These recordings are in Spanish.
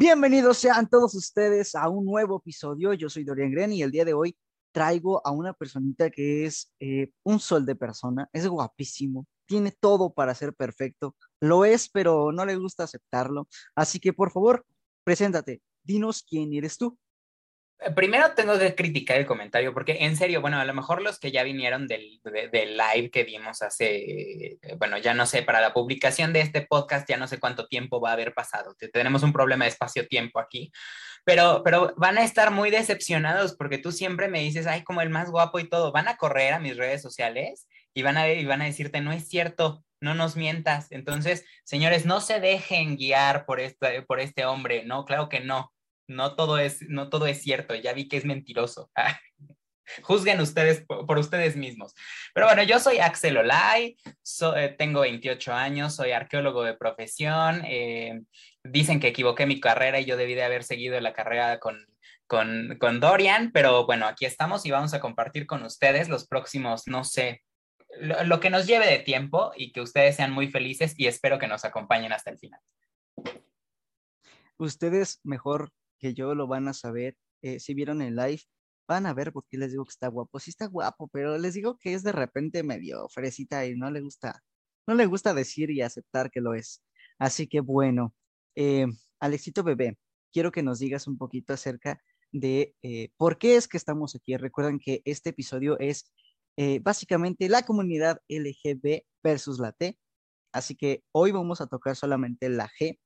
Bienvenidos sean todos ustedes a un nuevo episodio. Yo soy Dorian Gren y el día de hoy traigo a una personita que es eh, un sol de persona, es guapísimo, tiene todo para ser perfecto, lo es, pero no le gusta aceptarlo. Así que por favor, preséntate, dinos quién eres tú. Primero tengo que criticar el comentario, porque en serio, bueno, a lo mejor los que ya vinieron del, live que dimos hace, bueno, ya no sé, para la publicación de este podcast ya no sé cuánto tiempo va a haber pasado. Tenemos un problema de espacio-tiempo aquí, pero, pero van a estar muy decepcionados porque tú siempre me dices, ay, como el más guapo y todo. Van a correr a mis redes sociales y van a, y van a decirte, no es cierto, no nos mientas. Entonces, señores, no se dejen guiar por este, por este hombre, no, claro que no no todo es, no todo es cierto, ya vi que es mentiroso. Juzguen ustedes por, ustedes mismos. Pero bueno, yo soy Axel Olay, eh, tengo 28 años, soy arqueólogo de profesión. Eh, dicen que equivoqué mi carrera y yo debí de haber seguido la carrera con, con, con Dorian, pero bueno, aquí estamos y vamos a compartir con ustedes los próximos, no sé, lo, lo que nos lleve de tiempo y que ustedes sean muy felices y espero que nos acompañen hasta el final. Ustedes mejor que yo lo van a saber. Eh, si vieron el live, van a ver porque les digo que está guapo. Sí está guapo, pero les digo que es de repente medio fresita y no le gusta, no le gusta decir y aceptar que lo es. Así que bueno, eh, Alexito Bebé, quiero que nos digas un poquito acerca de eh, por qué es que estamos aquí. Recuerden que este episodio es básicamente la comunidad LGB versus la T. Así que hoy vamos a tocar solamente la G.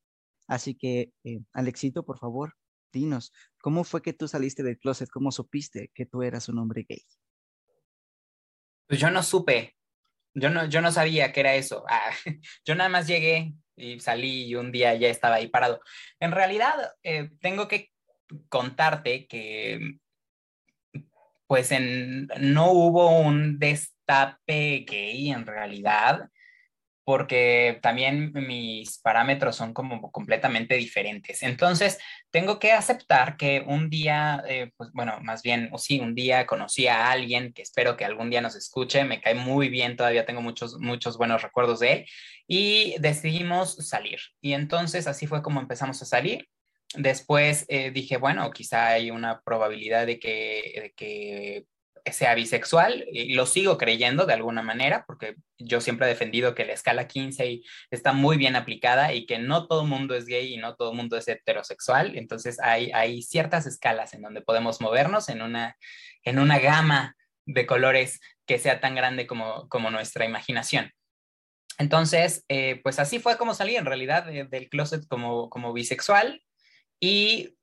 Así que, Alexito, por favor, dinos, ¿cómo fue que tú saliste del closet? ¿Cómo supiste que tú eras un hombre gay? Pues yo no supe, yo no, yo no sabía que era eso. Ah, yo nada más llegué y salí y un día ya estaba ahí parado. En realidad, eh, tengo que contarte que pues en, no hubo un destape gay en realidad porque también mis parámetros son como completamente diferentes. Entonces, tengo que aceptar que un día, eh, pues bueno, más bien, o sí, un día conocí a alguien que espero que algún día nos escuche, me cae muy bien, todavía tengo muchos, muchos buenos recuerdos de él, y decidimos salir. Y entonces así fue como empezamos a salir. Después eh, dije, bueno, quizá hay una probabilidad de que, de que sea bisexual y lo sigo creyendo de alguna manera porque yo siempre he defendido que la escala 15 está muy bien aplicada y que no todo mundo es gay y no todo mundo es heterosexual. Entonces hay, hay ciertas escalas en donde podemos movernos en una, en una gama de colores que sea tan grande como, como nuestra imaginación. Entonces, eh, pues así fue como salí en realidad del closet como, como bisexual y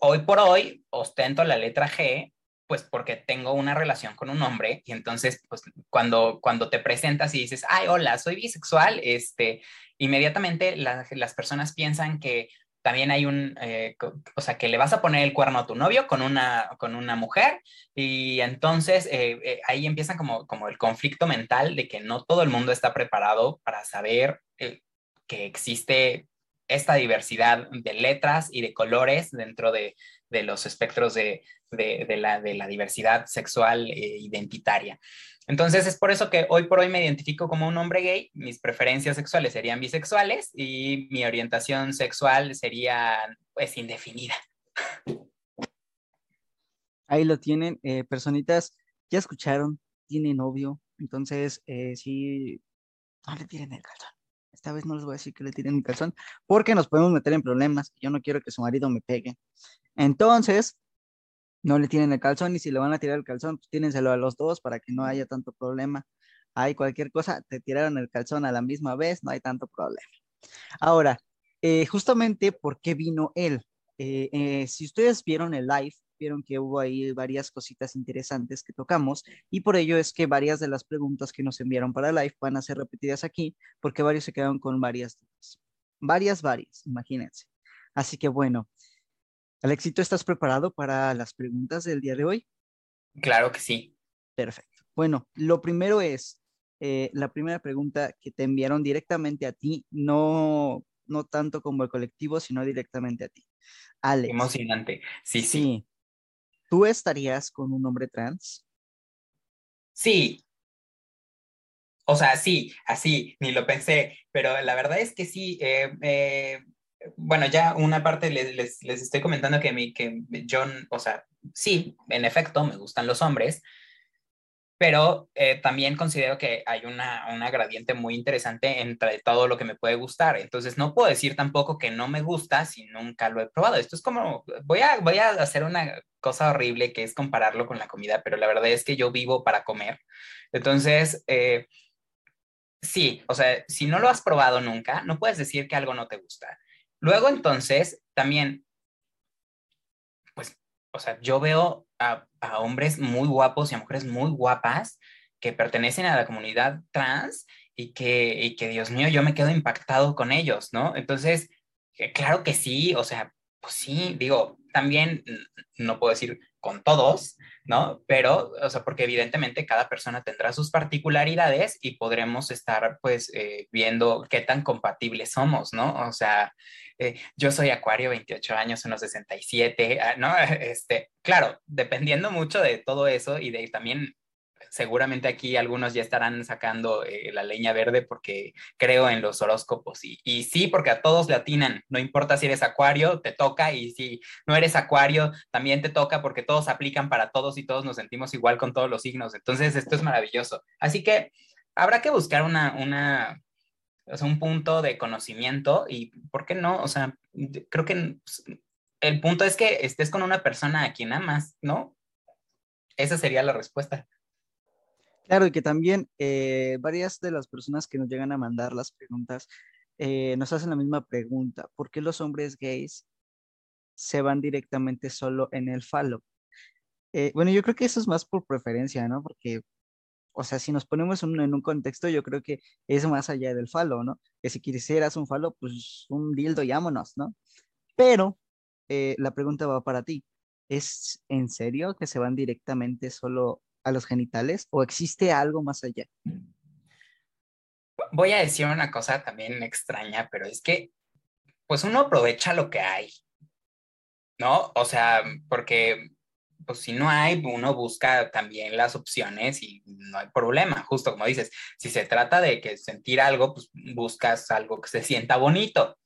hoy por hoy ostento la letra G pues porque tengo una relación con un hombre y entonces, pues cuando, cuando te presentas y dices, ay, hola, soy bisexual, este, inmediatamente las personas piensan que también hay un, eh, o sea, que le vas a poner el cuerno a tu novio con una, con una mujer y entonces eh, eh, ahí empieza como, como el conflicto mental de que no todo el mundo está preparado para saber que existe esta diversidad de letras y de colores dentro de, de los espectros de, de, la, de la, diversidad sexual e identitaria. Entonces es por eso que hoy por hoy me identifico como un hombre gay, mis preferencias sexuales serían bisexuales y mi orientación sexual sería pues indefinida. Ahí lo tienen, eh, personitas, ya escucharon, tiene novio, entonces eh, sí, no le tiren el calzón. Esta vez no les voy a decir que le tiren el calzón porque nos podemos meter en problemas. Yo no quiero que su marido me pegue. Entonces, no le tienen el calzón y si le van a tirar el calzón, pues tírenselo a los dos para que no haya tanto problema. Hay cualquier cosa, te tiraron el calzón a la misma vez, no hay tanto problema. Ahora, eh, justamente, ¿por qué vino él? Eh, eh, si ustedes vieron el live, vieron que hubo ahí varias cositas interesantes que tocamos y por ello es que varias de las preguntas que nos enviaron para live van a ser repetidas aquí porque varios se quedaron con varias dudas. Varias, varias, imagínense. Así que bueno, Alexito, ¿estás preparado para las preguntas del día de hoy? Claro que sí. Perfecto. Bueno, lo primero es, eh, la primera pregunta que te enviaron directamente a ti, no, no tanto como el colectivo, sino directamente a ti. Alex. Emocionante. Sí, sí, ¿Tú estarías con un hombre trans? Sí. O sea, sí, así, ni lo pensé, pero la verdad es que sí. Eh, eh, bueno, ya una parte les, les, les estoy comentando que, mi, que John, o sea, sí, en efecto, me gustan los hombres, pero eh, también considero que hay una, una gradiente muy interesante entre todo lo que me puede gustar. Entonces, no puedo decir tampoco que no me gusta si nunca lo he probado. Esto es como, voy a, voy a hacer una cosa horrible que es compararlo con la comida, pero la verdad es que yo vivo para comer. Entonces, eh, sí, o sea, si no lo has probado nunca, no puedes decir que algo no te gusta. Luego, entonces, también, o sea, yo veo a, hombres muy guapos y a mujeres muy guapas que pertenecen a la comunidad trans y que, y que, Dios mío, yo me quedo impactado con ellos, ¿no? Entonces, eh, claro que sí, o sea, pues sí, digo, también no puedo decir con todos, ¿no? Pero, o sea, porque evidentemente cada persona tendrá sus particularidades y podremos estar, pues, eh, viendo qué tan compatibles somos, ¿no? O sea, eh, yo soy Acuario, 28 años, unos 67, ah, ¿no? Este, claro, dependiendo mucho de todo eso y de también seguramente aquí algunos ya estarán sacando eh, la leña verde porque creo en los horóscopos y, y, sí, porque a todos le atinan, no importa si eres acuario, te toca y si no eres acuario, también te toca porque todos aplican para todos y todos nos sentimos igual con todos los signos. Entonces, esto es maravilloso. Así que habrá que buscar una, una, o sea, un punto de conocimiento y, ¿por qué no? O sea, creo que el punto es que estés con una persona a quien amas, ¿no? Esa sería la respuesta. Claro, y que también eh, varias de las personas que nos llegan a mandar las preguntas eh, nos hacen la misma pregunta. ¿Por qué los hombres gays se van directamente solo en el falo? Eh, bueno, yo creo que eso es más por preferencia, ¿no? Porque, o sea, si nos ponemos en un contexto, yo creo que es más allá del falo, ¿no? Que si quisieras un falo, pues un dildo, llámonos, ¿no? Pero la pregunta va para ti. ¿Es en serio que se van directamente solo a los genitales o existe algo más allá? Voy a decir una cosa también extraña, pero es que pues uno aprovecha lo que hay, ¿no? O sea, porque pues si no hay, uno busca también las opciones y no hay problema, justo como dices, si se trata de que sentir algo, pues buscas algo que se sienta bonito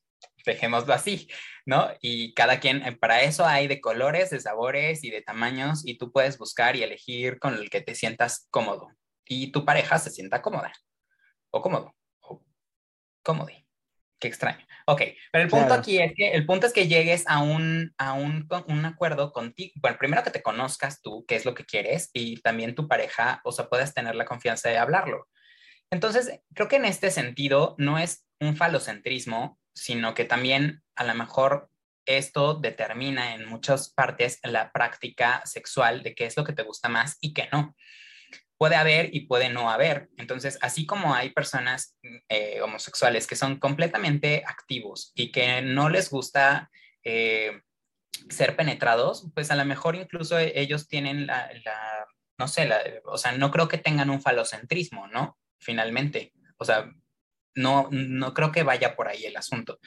dejémoslo así, ¿no? Y cada quien, eh, para eso hay de colores, de sabores y de tamaños y tú puedes buscar y elegir con el que te sientas cómodo y tu pareja se sienta cómoda o cómodo o cómodo. Qué extraño. Ok, pero el punto aquí es que el punto es que llegues a un, a un, un acuerdo contigo. Bueno, primero que te conozcas tú, qué es lo que quieres, y también tu pareja, o sea, puedes tener la confianza de hablarlo. Entonces, creo que en este sentido no es un falocentrismo, sino que también a lo mejor esto determina en muchas partes la práctica sexual de qué es lo que te gusta más y qué no. Puede haber y puede no haber. Entonces, así como hay personas eh, homosexuales que son completamente activos y que no les gusta eh, ser penetrados, pues a lo mejor incluso ellos tienen la, no sé, o sea, no creo que tengan un falocentrismo, ¿no? Finalmente. O sea, no, no creo que vaya por ahí el asunto.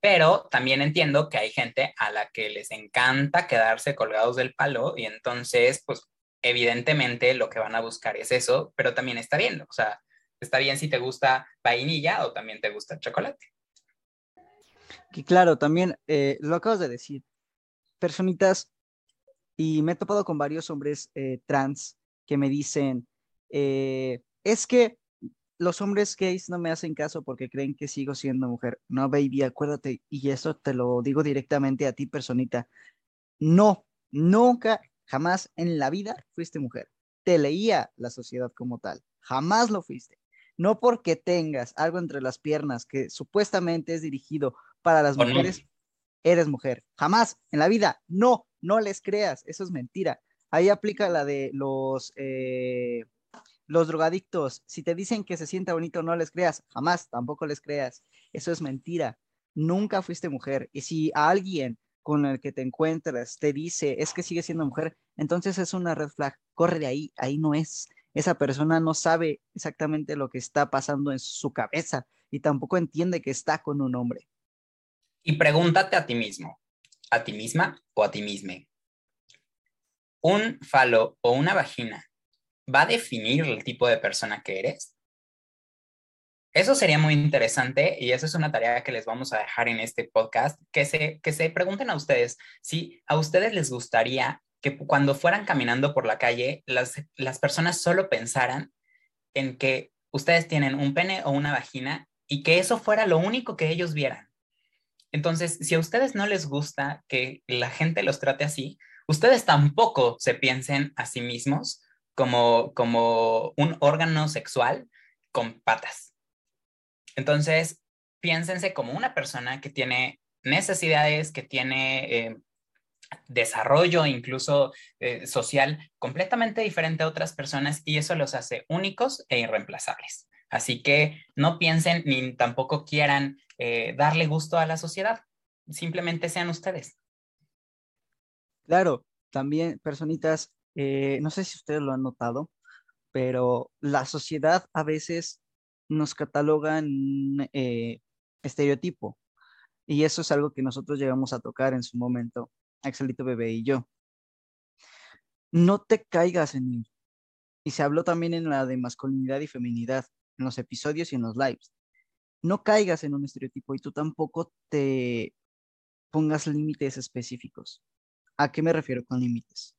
Pero también entiendo que hay gente a la que les encanta quedarse colgados del palo y entonces, pues evidentemente lo que van a buscar es eso, pero también está bien, o sea, está bien si te gusta vainilla o también te gusta chocolate. Y claro, también eh, lo acabas de decir, personitas, y me he topado con varios hombres eh, trans que me dicen, eh, es que los hombres gays no me hacen caso porque creen que sigo siendo mujer. No, baby, acuérdate, y eso te lo digo directamente a ti, personita. No, nunca, jamás en la vida fuiste mujer. Te leía la sociedad como tal. Jamás lo fuiste. No porque tengas algo entre las piernas que supuestamente es dirigido para las mujeres, eres mujer. Jamás en la vida. No, no les creas. Eso es mentira. Ahí aplica la de los... Eh, los drogadictos, si te dicen que se sienta bonito, no les creas, jamás, tampoco les creas. Eso es mentira. Nunca fuiste mujer. Y si alguien con el que te encuentras te dice es que sigue siendo mujer, entonces es una red flag. Corre de ahí, ahí no es. Esa persona no sabe exactamente lo que está pasando en su cabeza y tampoco entiende que está con un hombre. Y pregúntate a ti mismo, a ti misma o a ti misma. ¿Un falo o una vagina va a definir el tipo de persona que eres? Eso sería muy interesante y eso es una tarea que les vamos a dejar en este podcast, que se, que se pregunten a ustedes si a ustedes les gustaría que cuando fueran caminando por la calle, las, las personas solo pensaran en que ustedes tienen un pene o una vagina y que eso fuera lo único que ellos vieran. Entonces, si a ustedes no les gusta que la gente los trate así, ustedes tampoco se piensen a sí mismos como, como un órgano sexual con patas entonces, piénsense como una persona que tiene necesidades, que tiene eh, desarrollo incluso eh, social completamente diferente a otras personas y eso los hace únicos e irreemplazables. Así que no piensen ni tampoco quieran eh, darle gusto a la sociedad, simplemente sean ustedes. Claro, también personitas, no sé si ustedes lo han notado, pero la sociedad a veces nos catalogan eh, estereotipo. Y eso es algo que nosotros llegamos a tocar en su momento, Axelito Bebé y yo. No te caigas en él. Y se habló también en la de masculinidad y feminidad, en los episodios y en los lives. No caigas en un estereotipo y tú tampoco te pongas límites específicos. ¿A qué me refiero con límites?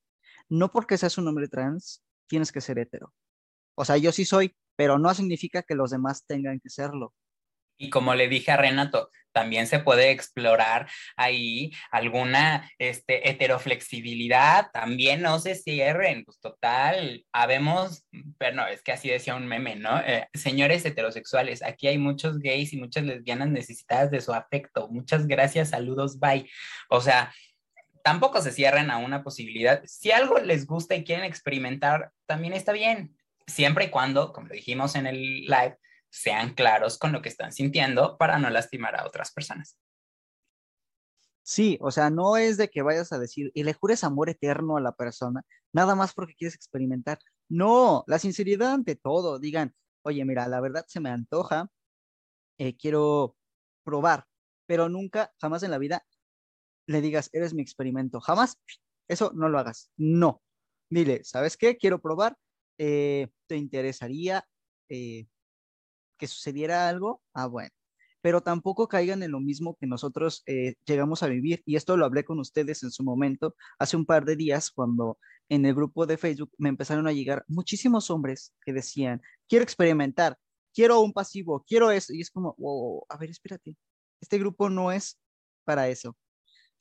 No porque seas un hombre trans, tienes que ser hetero. O sea, yo sí soy, pero no significa que los demás tengan que serlo. Y como le dije a Renato, también se puede explorar ahí alguna este, heteroflexibilidad, también no se cierren, pues total, habemos, pero no, es que así decía un meme, ¿no? Eh, señores heterosexuales, aquí hay muchos gays y muchas lesbianas necesitadas de su afecto, muchas gracias, saludos, bye. O sea, tampoco se cierren a una posibilidad, si algo les gusta y quieren experimentar, también está bien, siempre y cuando, como dijimos en el live, sean claros con lo que están sintiendo para no lastimar a otras personas. Sí, o sea, no es de que vayas a decir y le jures amor eterno a la persona, nada más porque quieres experimentar. No, la sinceridad ante todo. Digan, oye, mira, la verdad se me antoja, eh, quiero probar, pero nunca, jamás en la vida le digas, eres mi experimento. Jamás, eso no lo hagas. No. Dile, ¿sabes qué? Quiero probar, eh, ¿te interesaría eh, que sucediera algo? Ah, bueno, pero tampoco caigan en lo mismo que nosotros eh, llegamos a vivir. Y esto lo hablé con ustedes en su momento, hace un par de días, cuando en el grupo de Facebook me empezaron a llegar muchísimos hombres que decían, quiero experimentar, quiero un pasivo, quiero eso. Y es como, a ver, espérate, este grupo no es para eso.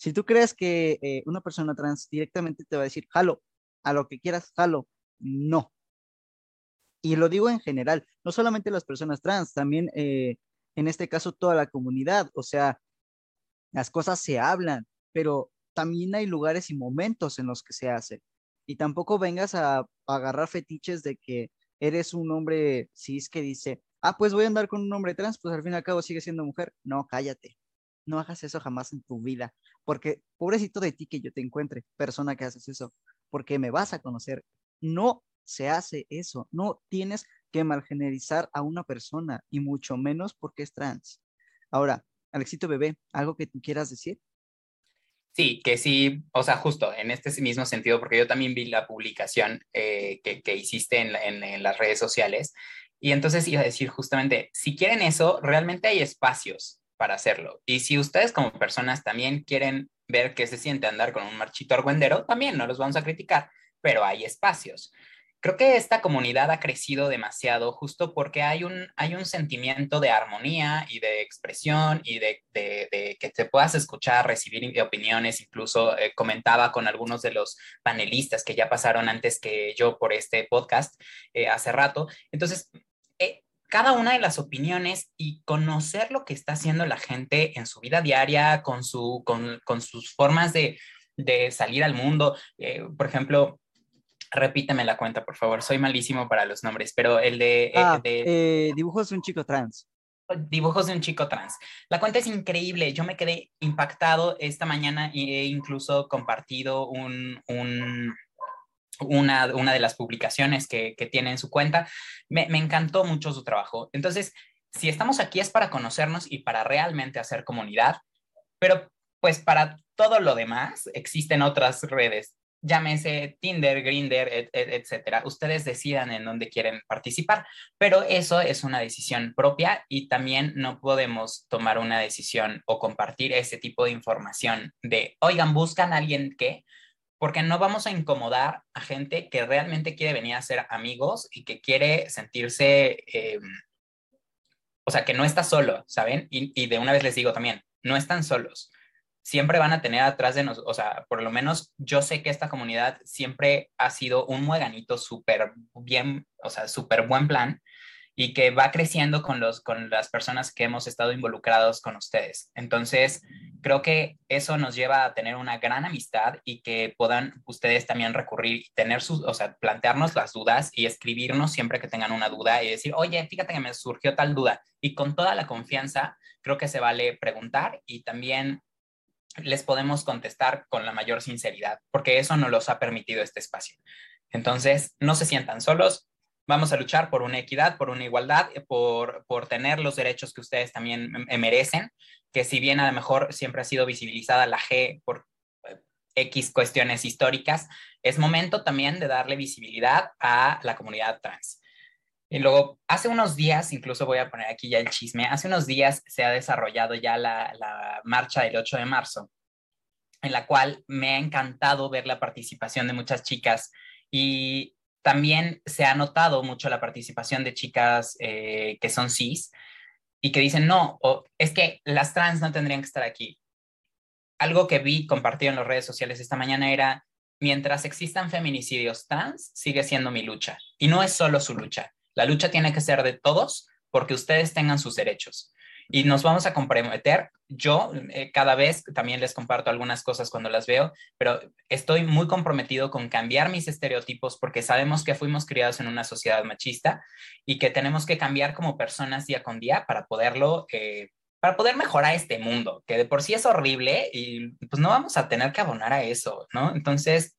Si tú crees que una persona trans directamente te va a decir, jalo, a lo que quieras, jalo, no. Y lo digo en general, no solamente las personas trans, también eh, en este caso toda la comunidad. O sea, las cosas se hablan, pero también hay lugares y momentos en los que se hace. Y tampoco vengas a, agarrar fetiches de que eres un hombre cis que dice, ah, pues voy a andar con un hombre trans, pues al fin y al cabo sigue siendo mujer. No, cállate. No hagas eso jamás en tu vida, porque pobrecito de ti que yo te encuentre, persona que haces eso, porque me vas a conocer. No se hace eso. No tienes que malgenerizar a una persona y mucho menos porque es trans. Ahora, Alexito Bebé, ¿algo que tú quieras decir? Sí, que sí, o sea, justo en este mismo sentido, porque yo también vi la publicación eh, que, hiciste en, en, las redes sociales, y entonces iba a decir justamente, si quieren eso, realmente hay espacios para hacerlo. Y si ustedes como personas también quieren ver qué se siente andar con un marchito argüendero, también no los vamos a criticar, pero hay espacios. Creo que esta comunidad ha crecido demasiado justo porque hay un, hay un sentimiento de armonía y de expresión y de, que te puedas escuchar, recibir opiniones. Incluso eh, comentaba con algunos de los panelistas que ya pasaron antes que yo por este podcast eh, hace rato. Entonces, cada una de las opiniones y conocer lo que está haciendo la gente en su vida diaria, con, su, con, con sus formas de, de salir al mundo. por ejemplo, Repíteme la cuenta, por favor. Soy malísimo para los nombres, pero el de... Eh, ah, eh, dibujos de un chico trans. Dibujos de un chico trans. La cuenta es increíble. Yo me quedé impactado esta mañana he incluso compartido un, una, una, de las publicaciones que, que tiene en su cuenta. Me, me encantó mucho su trabajo. Entonces, si estamos aquí es para conocernos y para realmente hacer comunidad, pero pues para todo lo demás existen otras redes llámese Tinder, Grinder, etcétera. Ustedes decidan en dónde quieren participar, pero eso es una decisión propia y también no podemos tomar una decisión o compartir ese tipo de información de, oigan, buscan a alguien que, porque no vamos a incomodar a gente que realmente quiere venir a ser amigos y que quiere sentirse, eh, o sea, que no está solo, ¿saben? Y, y de una vez les digo también, no están solos siempre van a tener atrás de nosotros, o sea, por lo menos yo sé que esta comunidad siempre ha sido un mueganito súper bien, o sea, súper buen plan y que va creciendo con, los, con las personas que hemos estado involucrados con ustedes. Entonces, creo que eso nos lleva a tener una gran amistad y que puedan ustedes también recurrir y tener sus, o sea, plantearnos las dudas y escribirnos siempre que tengan una duda y decir, oye, fíjate que me surgió tal duda. Y con toda la confianza, creo que se vale preguntar y también les podemos contestar con la mayor sinceridad, porque eso nos los ha permitido este espacio. Entonces, no se sientan solos, vamos a luchar por una equidad, por una igualdad, por, por tener los derechos que ustedes también merecen, que si bien a lo mejor siempre ha sido visibilizada la G por eh, X cuestiones históricas, es momento también de darle visibilidad a la comunidad trans. Y luego, hace unos días, incluso voy a poner aquí ya el chisme, hace unos días se ha desarrollado ya la, la marcha del 8 de marzo, en la cual me ha encantado ver la participación de muchas chicas y también se ha notado mucho la participación de chicas eh, que son cis y que dicen, no, es que las trans no tendrían que estar aquí. Algo que vi compartido en las redes sociales esta mañana era, mientras existan feminicidios trans, sigue siendo mi lucha. Y no es solo su lucha, la lucha tiene que ser de todos porque ustedes tengan sus derechos. Y nos vamos a comprometer. Yo eh, cada vez también les comparto algunas cosas cuando las veo, pero estoy muy comprometido con cambiar mis estereotipos porque sabemos que fuimos criados en una sociedad machista y que tenemos que cambiar como personas día con día para poderlo, eh, para poder mejorar este mundo, que de por sí es horrible y pues no vamos a tener que abonar a eso, ¿no? Entonces,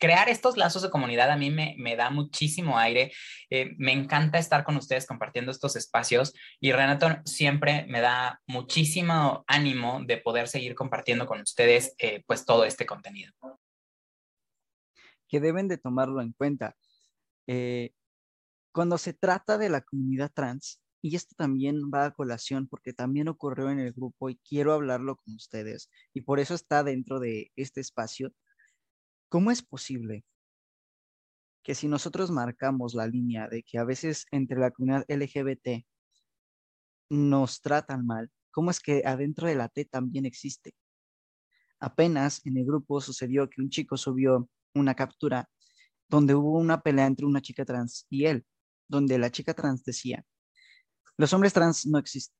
crear estos lazos de comunidad a mí me, da muchísimo aire. Eh, me encanta estar con ustedes compartiendo estos espacios y Renato siempre me da muchísimo ánimo de poder seguir compartiendo con ustedes eh, pues todo este contenido. Que deben de tomarlo en cuenta. Eh, cuando se trata de la comunidad trans, y esto también va a colación porque también ocurrió en el grupo y quiero hablarlo con ustedes y por eso está dentro de este espacio ¿Cómo es posible que si nosotros marcamos la línea de que a veces entre la comunidad LGBT nos tratan mal, cómo es que adentro de la T también existe? Apenas en el grupo sucedió que un chico subió una captura donde hubo una pelea entre una chica trans y él, donde la chica trans decía, los hombres trans no existen,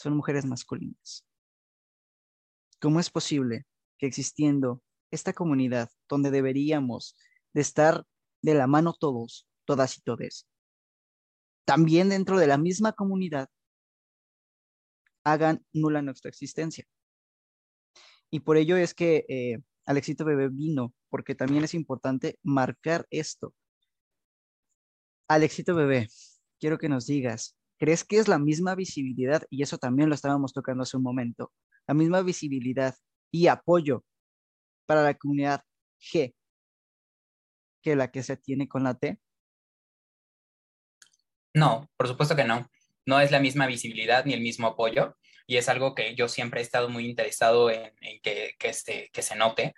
son mujeres masculinas. ¿Cómo es posible que existiendo esta comunidad donde deberíamos de estar de la mano todos, todas y todes. También dentro de la misma comunidad hagan nula nuestra existencia. Y por ello es que eh, Alexito Bebé vino, porque también es importante marcar esto. Alexito Bebé, quiero que nos digas, ¿crees que es la misma visibilidad? Y eso también lo estábamos tocando hace un momento, la misma visibilidad y apoyo para la comunidad G que la que se tiene con la T? No, por supuesto que no. No es la misma visibilidad ni el mismo apoyo y es algo que yo siempre he estado muy interesado en, que, que, se, que se note.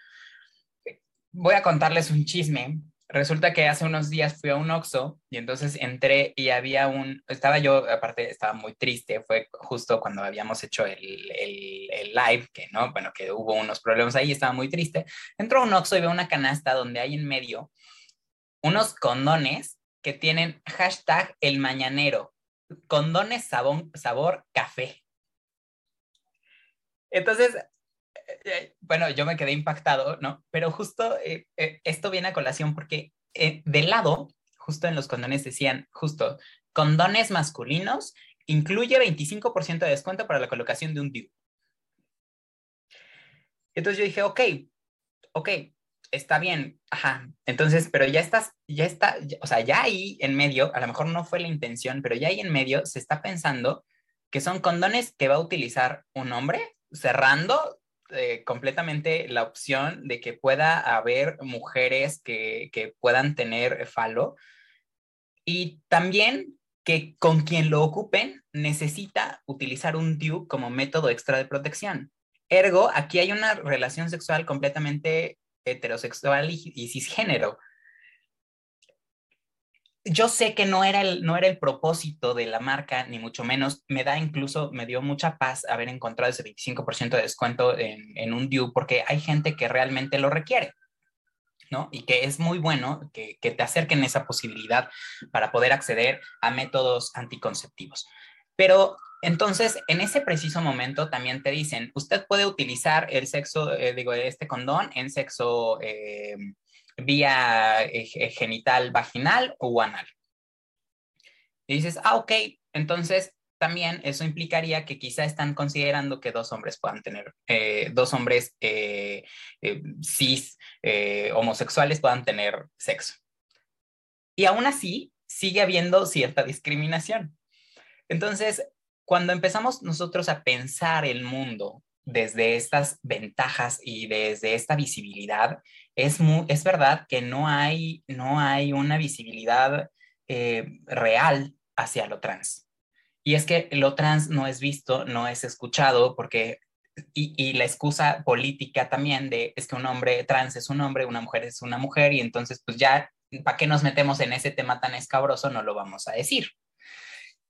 Voy a contarles un chisme resulta que hace unos días fui a un Oxxo y entonces entré y había un, estaba yo, aparte estaba muy triste, fue justo cuando habíamos hecho el, el, live, que no, bueno, que hubo unos problemas ahí, estaba muy triste. Entró a un Oxxo y veo una canasta donde hay en medio unos condones que tienen hashtag el mañanero, condones sabón, sabor café. Entonces, bueno, yo me quedé impactado, ¿no? Pero justo eh, eh, esto viene a colación porque de lado, justo en los condones decían, justo, condones masculinos incluye 25% de descuento para la colocación de un DIU. Entonces yo dije, ok, ok, está bien, ajá. Entonces, pero ya estás, ya está, o sea, ya ahí en medio, a lo mejor no fue la intención, pero ya ahí en medio se está pensando que son condones que va a utilizar un hombre cerrando eh, completamente la opción de que pueda haber mujeres que, que puedan tener falo y también que con quien lo ocupen necesita utilizar un DIU como método extra de protección. Ergo, aquí hay una relación sexual completamente heterosexual y, cisgénero. Yo sé que no era, el, no era el propósito de la marca, ni mucho menos. Me da incluso, me dio mucha paz haber encontrado ese 25% de descuento en, en un DIU porque hay gente que realmente lo requiere. ¿no? Y que es muy bueno que, que, te acerquen esa posibilidad para poder acceder a métodos anticonceptivos. Pero entonces, en ese preciso momento también te dicen, usted puede utilizar el sexo, eh, digo, este condón en sexo eh, vía eh, genital vaginal o anal. Y dices, ah, ok, entonces también eso implicaría que quizá están considerando que dos hombres puedan tener, dos hombres cis homosexuales puedan tener sexo. Y aún así, sigue habiendo cierta discriminación. Entonces, cuando empezamos nosotros a pensar el mundo desde estas ventajas y desde esta visibilidad, es, es verdad que no hay, no hay una visibilidad eh, real hacia lo trans. Y es que lo trans no es visto, no es escuchado, porque, y, la excusa política también de es que un hombre trans es un hombre, una mujer es una mujer, y entonces pues ya, ¿para qué nos metemos en ese tema tan escabroso? No lo vamos a decir.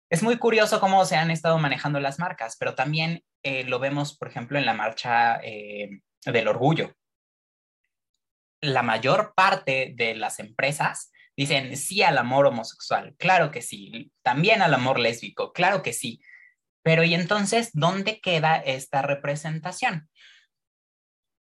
Es muy curioso cómo se han estado manejando las marcas, pero también eh, lo vemos, por ejemplo, en la marcha eh, del orgullo. La mayor parte de las empresas dicen sí al amor homosexual, claro que sí, también al amor lésbico, claro que sí. Pero ¿y entonces dónde queda esta representación?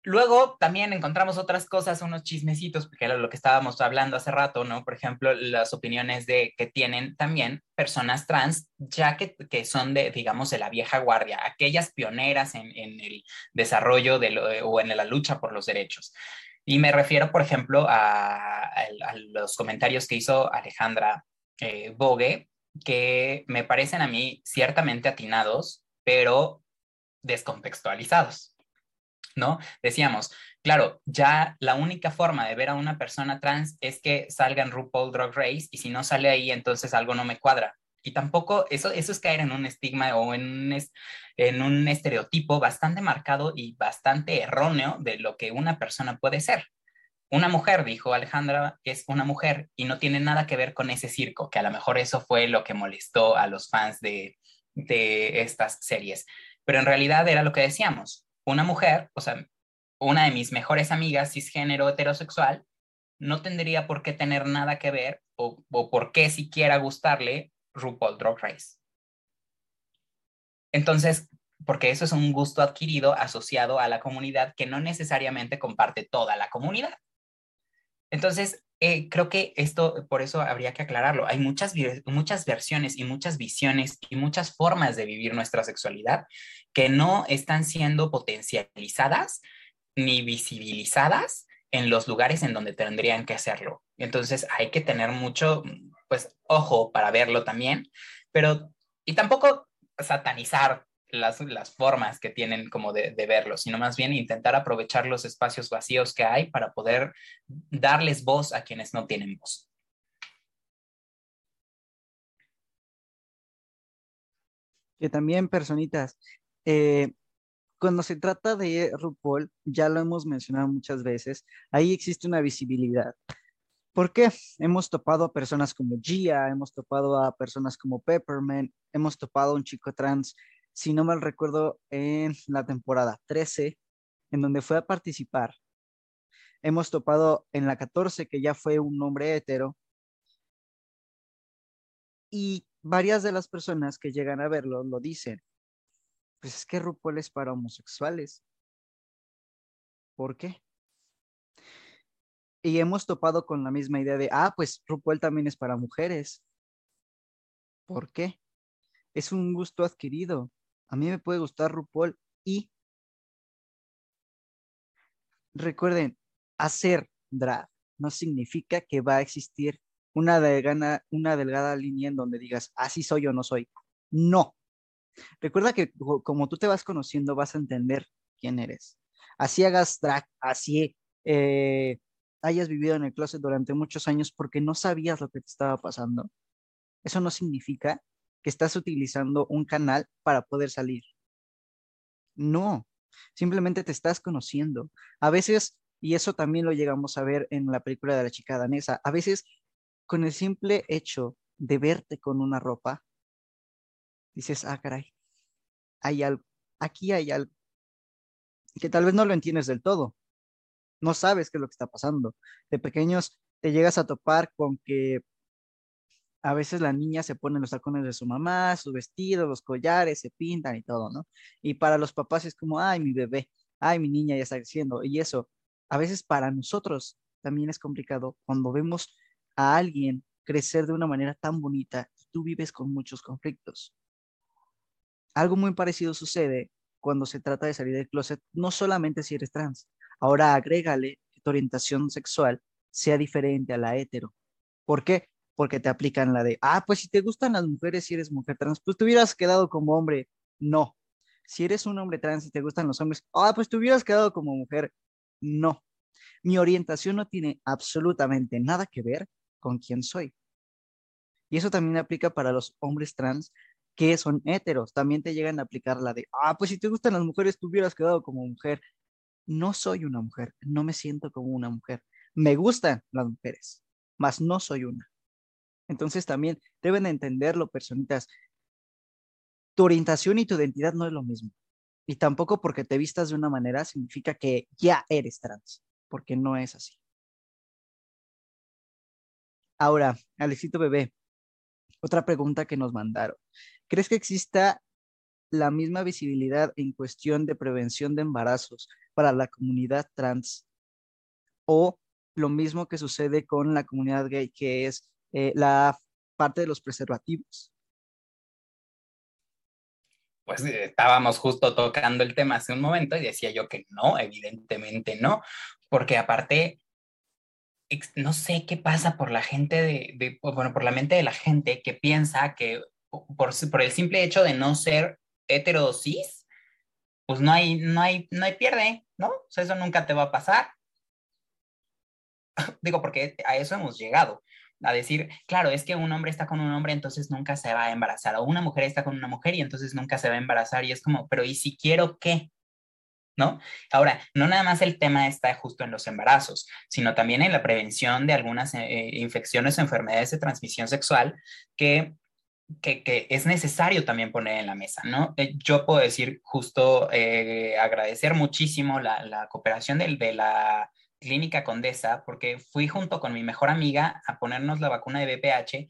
Luego también encontramos otras cosas, unos chismecitos, porque era lo que estábamos hablando hace rato, ¿no? Por ejemplo, las opiniones de que tienen también personas trans, ya que, que son de, digamos, de la vieja guardia, aquellas pioneras en, en el desarrollo de o en la lucha por los derechos. Y me refiero, por ejemplo, a, los comentarios que hizo Alejandra eh, Bogue, que me parecen a mí ciertamente atinados, pero descontextualizados. ¿no? Decíamos, claro, ya la única forma de ver a una persona trans es que salga en RuPaul Drag Race y si no sale ahí, entonces algo no me cuadra. Y tampoco, eso, eso es caer en un estigma o en un, en un estereotipo bastante marcado y bastante erróneo de lo que una persona puede ser. Una mujer, dijo Alejandra, es una mujer y no tiene nada que ver con ese circo, que a lo mejor eso fue lo que molestó a los fans de, de estas series. Pero en realidad era lo que decíamos, una mujer, o sea, una de mis mejores amigas cisgénero heterosexual, no tendría por qué tener nada que ver o, o por qué siquiera gustarle RuPaul Drag Race. Entonces, porque eso es un gusto adquirido asociado a la comunidad que no necesariamente comparte toda la comunidad. Entonces, eh, creo que esto, por eso habría que aclararlo. Hay muchas, muchas versiones y muchas visiones y muchas formas de vivir nuestra sexualidad que no están siendo potencializadas ni visibilizadas en los lugares en donde tendrían que hacerlo. Entonces hay que tener mucho, pues, ojo para verlo también, pero, y tampoco satanizar las, formas que tienen como de, de, verlo, sino más bien intentar aprovechar los espacios vacíos que hay para poder darles voz a quienes no tienen voz. Que también, personitas, eh, cuando se trata de RuPaul, ya lo hemos mencionado muchas veces, ahí existe una visibilidad. ¿Por qué? Hemos topado a personas como Gia, hemos topado a personas como Peppermint, hemos topado a un chico trans si no mal recuerdo, en la temporada 13, en donde fue a participar. Hemos topado en la 14, que ya fue un hombre hetero. Y varias de las personas que llegan a verlo lo dicen. Pues es que RuPaul es para homosexuales. ¿Por qué? Y hemos topado con la misma idea de, ah, pues RuPaul también es para mujeres. ¿Por qué? Es un gusto adquirido. A mí me puede gustar RuPaul y recuerden, hacer drag no significa que va a existir una delgada, una delgada línea en donde digas, así soy o no soy. No. Recuerda que como tú te vas conociendo, vas a entender quién eres. Así hagas drag, así eh, hayas vivido en el closet durante muchos años porque no sabías lo que te estaba pasando. Eso no significa que estás utilizando un canal para poder salir. No, simplemente te estás conociendo. A veces, y eso también lo llegamos a ver en la película de la chica danesa, a veces con el simple hecho de verte con una ropa, dices, ah, caray, hay algo, aquí hay algo, que tal vez no lo entiendes del todo, no sabes qué es lo que está pasando. De pequeños te llegas a topar con que a veces la niña se pone los tacones de su mamá, su vestido, los collares, se pintan y todo, ¿no? Y para los papás es como, ay, mi bebé, ay, mi niña ya está creciendo. Y eso, a veces para nosotros también es complicado cuando vemos a alguien crecer de una manera tan bonita y tú vives con muchos conflictos. Algo muy parecido sucede cuando se trata de salir del closet, no solamente si eres trans. Ahora agrégale que tu orientación sexual sea diferente a la hetero. ¿Por qué? porque te aplican la de, ah, pues si te gustan las mujeres, si eres mujer trans, pues te hubieras quedado como hombre. No. Si eres un hombre trans y te gustan los hombres, ah, pues te hubieras quedado como mujer. No. Mi orientación no tiene absolutamente nada que ver con quién soy. Y eso también aplica para los hombres trans que son heteros. También te llegan a aplicar la de, ah, pues si te gustan las mujeres, te hubieras quedado como mujer. No soy una mujer, no me siento como una mujer. Me gustan las mujeres, mas no soy una. Entonces también deben entenderlo, personitas. Tu orientación y tu identidad no es lo mismo. Y tampoco porque te vistas de una manera significa que ya eres trans, porque no es así. Ahora, Alexito Bebé, otra pregunta que nos mandaron. ¿Crees que exista la misma visibilidad en cuestión de prevención de embarazos para la comunidad trans o lo mismo que sucede con la comunidad gay, que es eh, la parte de los preservativos. Pues eh, estábamos justo tocando el tema hace un momento y decía yo que no, evidentemente no, porque aparte, no sé qué pasa por la gente de, bueno, por la mente de la gente que piensa que por, por el simple hecho de no ser heterosis, pues no hay, no hay, no hay pierde, ¿no? O sea, eso nunca te va a pasar. Digo, porque a eso hemos llegado a decir, claro, es que un hombre está con un hombre, entonces nunca se va a embarazar, o una mujer está con una mujer y entonces nunca se va a embarazar, y es como, pero ¿y si quiero qué? ¿No? Ahora, no nada más el tema está justo en los embarazos, sino también en la prevención de algunas eh, infecciones o enfermedades de transmisión sexual que que, es necesario también poner en la mesa, ¿no? Eh, yo puedo decir justo eh, agradecer muchísimo la, cooperación de la Clínica Condesa porque fui junto con mi mejor amiga a ponernos la vacuna de BPH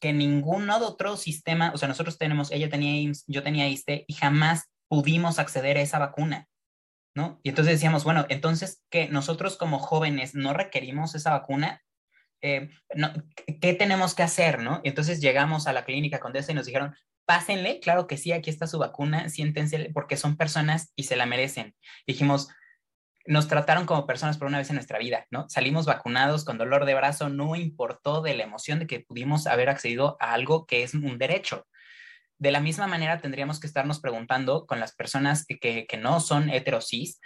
que ningún otro sistema, o sea, nosotros tenemos, ella tenía yo tenía ISTE y jamás pudimos acceder a esa vacuna, ¿no? Y entonces decíamos, bueno, entonces que nosotros como jóvenes no requerimos esa vacuna, eh, ¿qué tenemos que hacer, no? Y entonces llegamos a la clínica Condesa y nos dijeron, pásenle, claro que sí, aquí está su vacuna, siéntense, porque son personas y se la merecen. Dijimos, nos trataron como personas por una vez en nuestra vida, ¿no? Salimos vacunados con dolor de brazo, no importó de la emoción de que pudimos haber accedido a algo que es un derecho. De la misma manera, tendríamos que estarnos preguntando con las personas que, no son heterosis,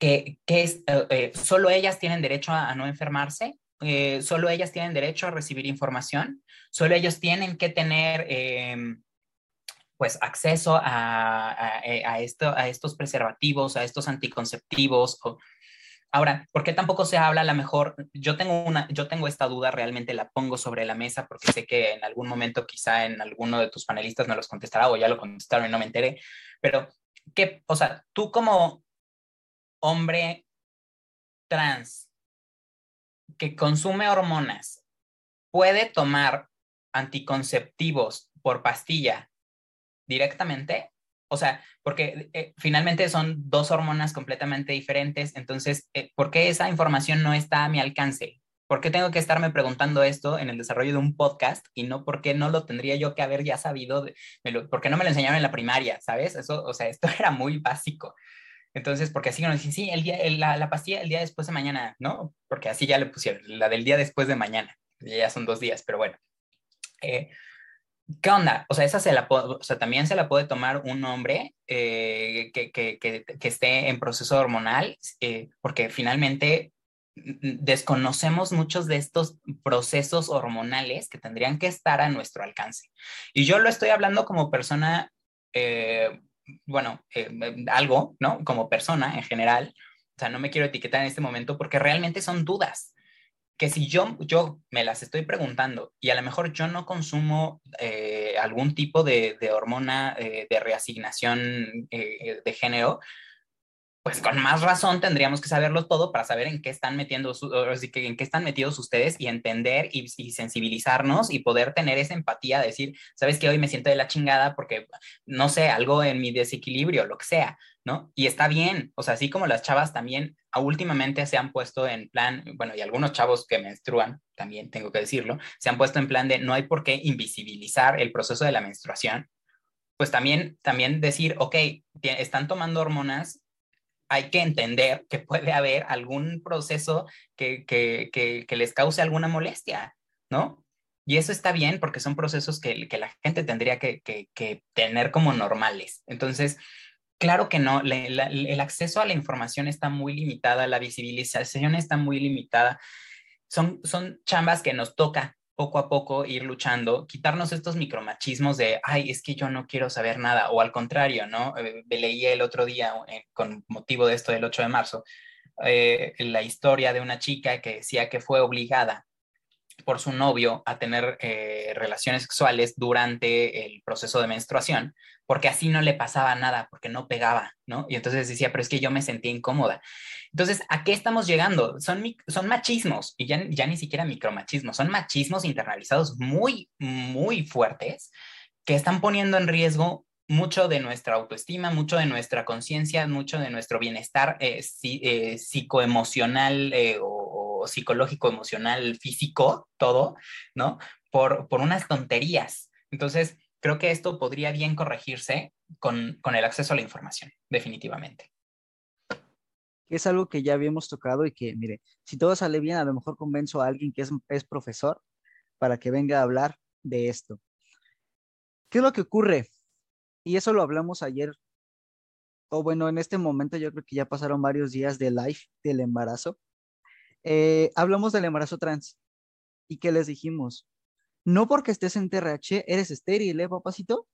que, es, eh, eh, solo ellas tienen derecho a, no enfermarse, eh, solo ellas tienen derecho a recibir información, solo ellos tienen que tener em, pues acceso a, eh, a, esto, a estos preservativos, a estos anticonceptivos. Ahora, ¿por qué tampoco se habla a lo mejor? Yo tengo, una, yo tengo esta duda, realmente la pongo sobre la mesa porque sé que en algún momento quizá en alguno de tus panelistas me los contestará o ya lo contestaron y no me enteré, pero ¿qué, o sea, tú como hombre trans que consume hormonas, puede tomar anticonceptivos por pastilla directamente. O sea, porque eh, finalmente son dos hormonas completamente diferentes, entonces, eh, ¿por qué esa información no está a mi alcance? ¿Por qué tengo que estarme preguntando esto en el desarrollo de un podcast y no por qué no lo tendría yo que haber ya sabido? ¿Por qué no me lo enseñaron en la primaria? ¿Sabes? Eso, o sea, esto era muy básico. Entonces, porque así nos dicen, sí, el día, la, la, pastilla el día después de mañana, ¿no? Porque así ya le pusieron, la del día después de mañana. Ya son dos días, pero bueno. Eh, ¿Qué onda? O sea, esa se la o sea, también se la puede tomar un hombre eh, que, que, que, esté en proceso hormonal, eh, porque finalmente desconocemos muchos de estos procesos hormonales que tendrían que estar a nuestro alcance. Y yo lo estoy hablando como persona, bueno, algo, ¿no? Como persona en general. O sea, no me quiero etiquetar en este momento porque realmente son dudas que si yo, yo me las estoy preguntando y a lo mejor yo no consumo eh, algún tipo de, hormona eh, de reasignación eh, de género, pues con más razón tendríamos que saberlo todo para saber en qué están metiendo, en qué están metidos ustedes y entender y, sensibilizarnos y poder tener esa empatía, decir, sabes que hoy me siento de la chingada porque, no sé, algo en mi desequilibrio, lo que sea, ¿no? Y está bien, o sea, así como las chavas también últimamente se han puesto en plan, bueno, y algunos chavos que menstruan, también tengo que decirlo, se han puesto en plan de no hay por qué invisibilizar el proceso de la menstruación, pues también, también decir, ok, están tomando hormonas hay que entender que puede haber algún proceso que, que, que, les cause alguna molestia, ¿no? Y eso está bien porque son procesos que, la gente tendría que, tener como normales. Entonces, claro que no, el acceso a la información está muy limitada, la visibilización está muy limitada. Son, son chambas que nos toca poco a poco ir luchando, quitarnos estos micromachismos de, ay, es que yo no quiero saber nada, o al contrario, ¿no? Eh, leí el otro día, eh, con motivo de esto del 8 de marzo, eh, la historia de una chica que decía que fue obligada por su novio a tener eh, relaciones sexuales durante el proceso de menstruación, porque así no le pasaba nada, porque no pegaba, ¿no? Y entonces decía, pero es que yo me sentía incómoda. Entonces, ¿a qué estamos llegando? Son, son machismos, y ya, ya ni siquiera micromachismos, son machismos internalizados muy, muy fuertes que están poniendo en riesgo mucho de nuestra autoestima, mucho de nuestra conciencia, mucho de nuestro bienestar eh, eh, psicoemocional o psicológico, emocional, físico, todo, ¿no? Por, por unas tonterías. Entonces, creo que esto podría bien corregirse con, con el acceso a la información, definitivamente. Es algo que ya habíamos tocado y que, mire, si todo sale bien, a lo mejor convenzo a alguien que es, es profesor para que venga a hablar de esto. ¿Qué es lo que ocurre? Y eso lo hablamos ayer, o bueno, en este momento yo creo que ya pasaron varios días de live del embarazo. Eh, hablamos del embarazo trans. ¿Y qué les dijimos? No porque estés en TRH eres estéril, ¿eh, papacito?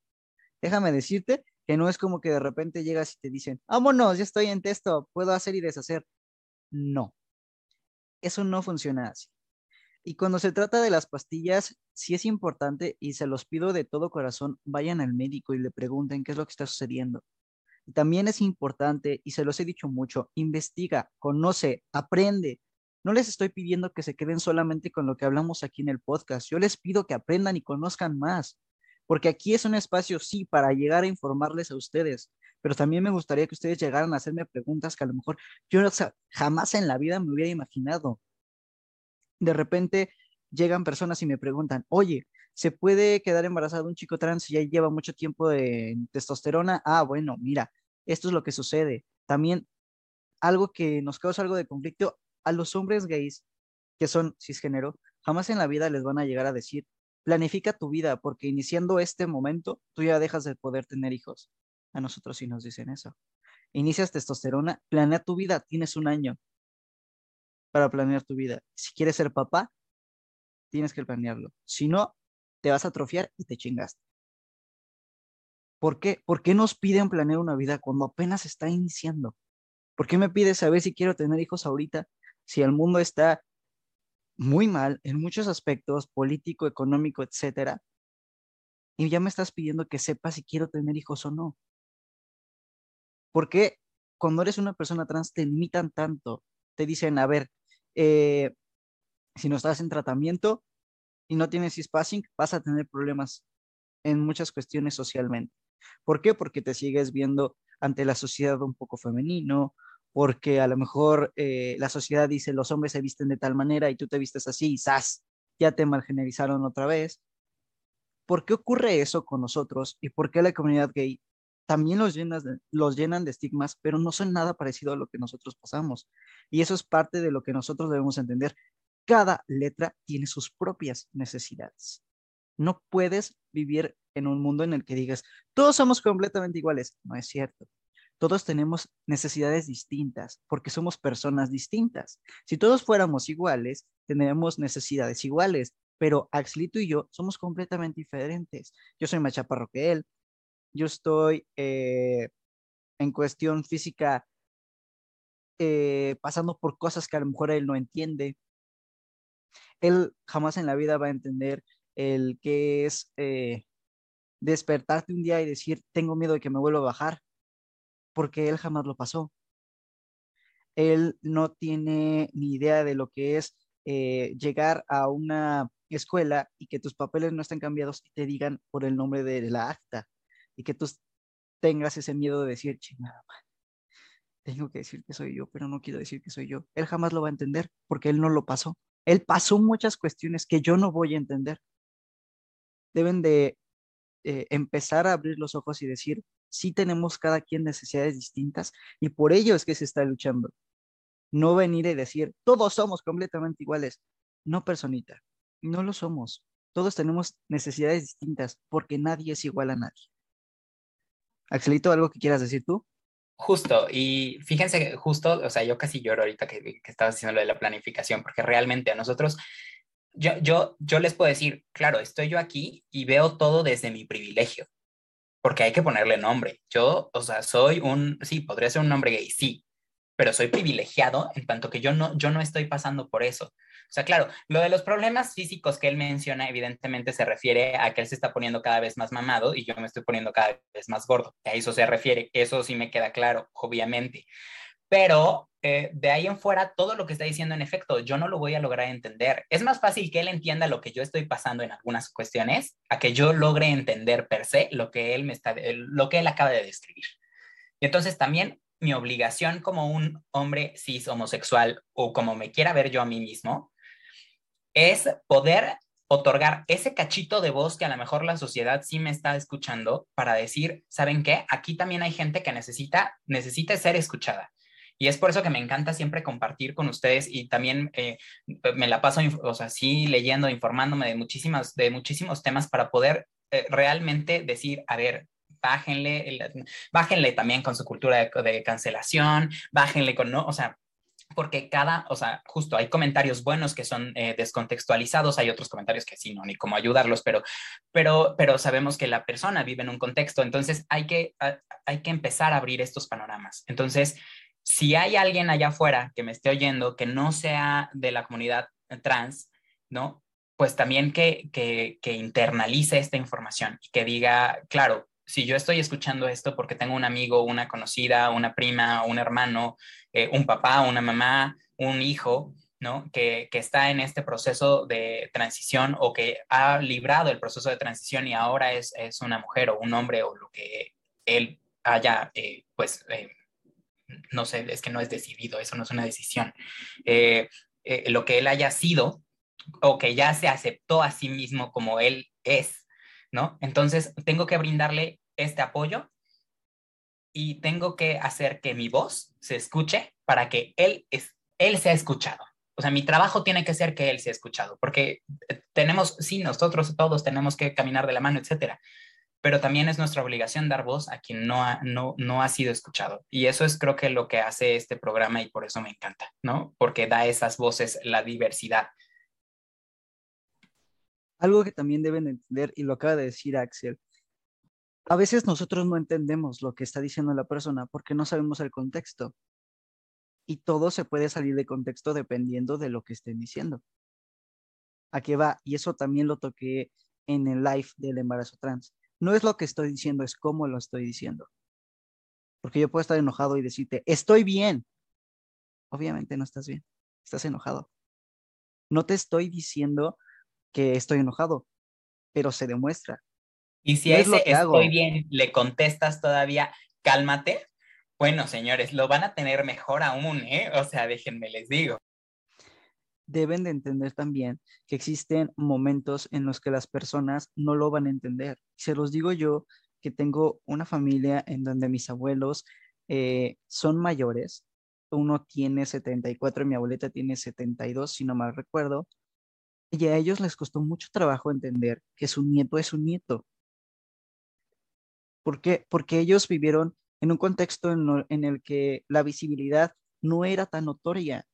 Déjame decirte que no es como que de repente llegas y te dicen, vámonos, ya estoy en texto, puedo hacer y deshacer. No, eso no funciona así. Y cuando se trata de las pastillas, sí es importante y se los pido de todo corazón, vayan al médico y le pregunten qué es lo que está sucediendo. También es importante, y se los he dicho mucho, investiga, conoce, aprende, no les estoy pidiendo que se queden solamente con lo que hablamos aquí en el podcast. Yo les pido que aprendan y conozcan más, porque aquí es un espacio, sí, para llegar a informarles a ustedes, pero también me gustaría que ustedes llegaran a hacerme preguntas que a lo mejor yo jamás en la vida me hubiera imaginado. De repente llegan personas y me preguntan, oye, ¿se puede quedar embarazado un chico trans si ya lleva mucho tiempo de testosterona? Ah, bueno, mira, esto es lo que sucede. También algo que nos causa algo de conflicto, a los hombres gays que son cisgénero, jamás en la vida les van a llegar a decir, planifica tu vida, porque iniciando este momento, tú ya dejas de poder tener hijos. A nosotros sí nos dicen eso. Inicias testosterona, planea tu vida, tienes un año para planear tu vida. Si quieres ser papá, tienes que planearlo. Si no, te vas a atrofiar y te chingaste. ¿Por qué? ¿Por qué nos piden planear una vida cuando apenas está iniciando? ¿Por qué me pides saber si quiero tener hijos ahorita si el mundo está muy mal en muchos aspectos, político, económico, etcétera, y ya me estás pidiendo que sepa si quiero tener hijos o no. ¿Por qué cuando eres una persona trans te limitan tanto? Te dicen, a ver, eh, si no estás en tratamiento y no tienes cispassing, vas a tener problemas en muchas cuestiones socialmente. ¿Por qué? Porque te sigues viendo ante la sociedad un poco femenino, porque a lo mejor eh, la sociedad dice los hombres se visten de tal manera y tú te vistes así y ¡zas! ya te marginalizaron otra vez. ¿Por qué ocurre eso con nosotros y por qué la comunidad gay también los, los llenan de estigmas, pero no son nada parecido a lo que nosotros pasamos? Y eso es parte de lo que nosotros debemos entender. Cada letra tiene sus propias necesidades. No puedes vivir en un mundo en el que digas, todos somos completamente iguales. No es cierto. Todos tenemos necesidades distintas porque somos personas distintas. Si todos fuéramos iguales, tendríamos necesidades iguales, pero Axlito y yo somos completamente diferentes. Yo soy más chaparro que él. Yo estoy eh, en cuestión física eh, pasando por cosas que a lo mejor él no entiende. Él jamás en la vida va a entender el que es eh, despertarte un día y decir, tengo miedo de que me vuelva a bajar, porque él jamás lo pasó. Él no tiene ni idea de lo que es eh, llegar a una escuela y que tus papeles no estén cambiados y te digan por el nombre de la acta y que tú tengas ese miedo de decir, chingada, tengo que decir que soy yo, pero no quiero decir que soy yo. Él jamás lo va a entender porque él no lo pasó. Él pasó muchas cuestiones que yo no voy a entender. Deben de eh, empezar a abrir los ojos y decir, sí tenemos cada quien necesidades distintas y por ello es que se está luchando. No venir y decir, todos somos completamente iguales. No, personita, no lo somos. Todos tenemos necesidades distintas porque nadie es igual a nadie. Axelito, ¿algo que quieras decir tú? Justo, y fíjense, justo, o sea, yo casi lloro ahorita que, que estabas haciendo lo de la planificación, porque realmente a nosotros, yo, yo, yo les puedo decir, claro, estoy yo aquí y veo todo desde mi privilegio, porque hay que ponerle nombre. Yo, o sea, soy un, sí, podría ser un nombre gay, sí, pero soy privilegiado en tanto que yo no, yo no estoy pasando por eso. O sea, claro, lo de los problemas físicos que él menciona, evidentemente se refiere a que él se está poniendo cada vez más mamado y yo me estoy poniendo cada vez más gordo. A eso se refiere, eso sí me queda claro, obviamente. Pero eh, de ahí en fuera, todo lo que está diciendo, en efecto, yo no lo voy a lograr entender. Es más fácil que él entienda lo que yo estoy pasando en algunas cuestiones a que yo logre entender per se lo que él me está, lo que él acaba de describir. Y entonces también mi obligación como un hombre cis homosexual o como me quiera ver yo a mí mismo es poder otorgar ese cachito de voz que a lo mejor la sociedad sí me está escuchando para decir, ¿saben qué? Aquí también hay gente que necesita, necesita ser escuchada. Y es por eso que me encanta siempre compartir con ustedes y también eh, me la paso, o sea, sí leyendo, informándome de, muchísimas, de muchísimos temas para poder eh, realmente decir, a ver, bájenle, bájenle también con su cultura de, de, cancelación, bájenle con, no, o sea, porque cada, o sea, justo hay comentarios buenos que son eh, descontextualizados, hay otros comentarios que sí, no, ni cómo ayudarlos, pero, pero, pero sabemos que la persona vive en un contexto, entonces hay que, hay que empezar a abrir estos panoramas. Entonces, si hay alguien allá afuera que me esté oyendo que no sea de la comunidad trans, ¿no? Pues también que, que, que internalice esta información y que diga, claro, si yo estoy escuchando esto porque tengo un amigo, una conocida, una prima, un hermano, eh, un papá, una mamá, un hijo, ¿no? Que, que, está en este proceso de transición o que ha librado el proceso de transición y ahora es, es una mujer o un hombre o lo que él haya, eh, pues, eh, no sé, es que no es decidido, eso no es una decisión. lo que él haya sido o que ya se aceptó a sí mismo como él es, ¿no? Entonces, tengo que brindarle este apoyo y tengo que hacer que mi voz se escuche para que él, es, él sea escuchado. O sea, mi trabajo tiene que ser que él sea escuchado, porque eh, tenemos, sí, nosotros todos tenemos que caminar de la mano, etcétera, pero también es nuestra obligación dar voz a quien no ha, no, no ha sido escuchado. Y eso es creo que lo que hace este programa y por eso me encanta, ¿no? Porque da esas voces, la diversidad. Algo que también deben entender, y lo acaba de decir Axel, a veces nosotros no entendemos lo que está diciendo la persona porque no sabemos el contexto. Y todo se puede salir de contexto dependiendo de lo que estén diciendo. ¿A qué va? Y eso también lo toqué en el live del embarazo trans. No es lo que estoy diciendo, es cómo lo estoy diciendo. Porque yo puedo estar enojado y decirte, estoy bien. Obviamente no estás bien, estás enojado. No te estoy diciendo que estoy enojado, pero se demuestra. Y si a ese estoy bien le contestas todavía, cálmate, bueno, señores, lo van a tener mejor aún, ¿eh? O sea, déjenme les digo. Deben de entender también que existen momentos en los que las personas no lo van a entender. Se los digo yo, que tengo una familia en donde mis abuelos eh, son mayores. Uno tiene 74, mi abuelita tiene 72, si no mal recuerdo. Y a ellos les costó mucho trabajo entender que su nieto es su nieto. ¿Por qué? Porque ellos vivieron en un contexto en el que la visibilidad no era tan notoria,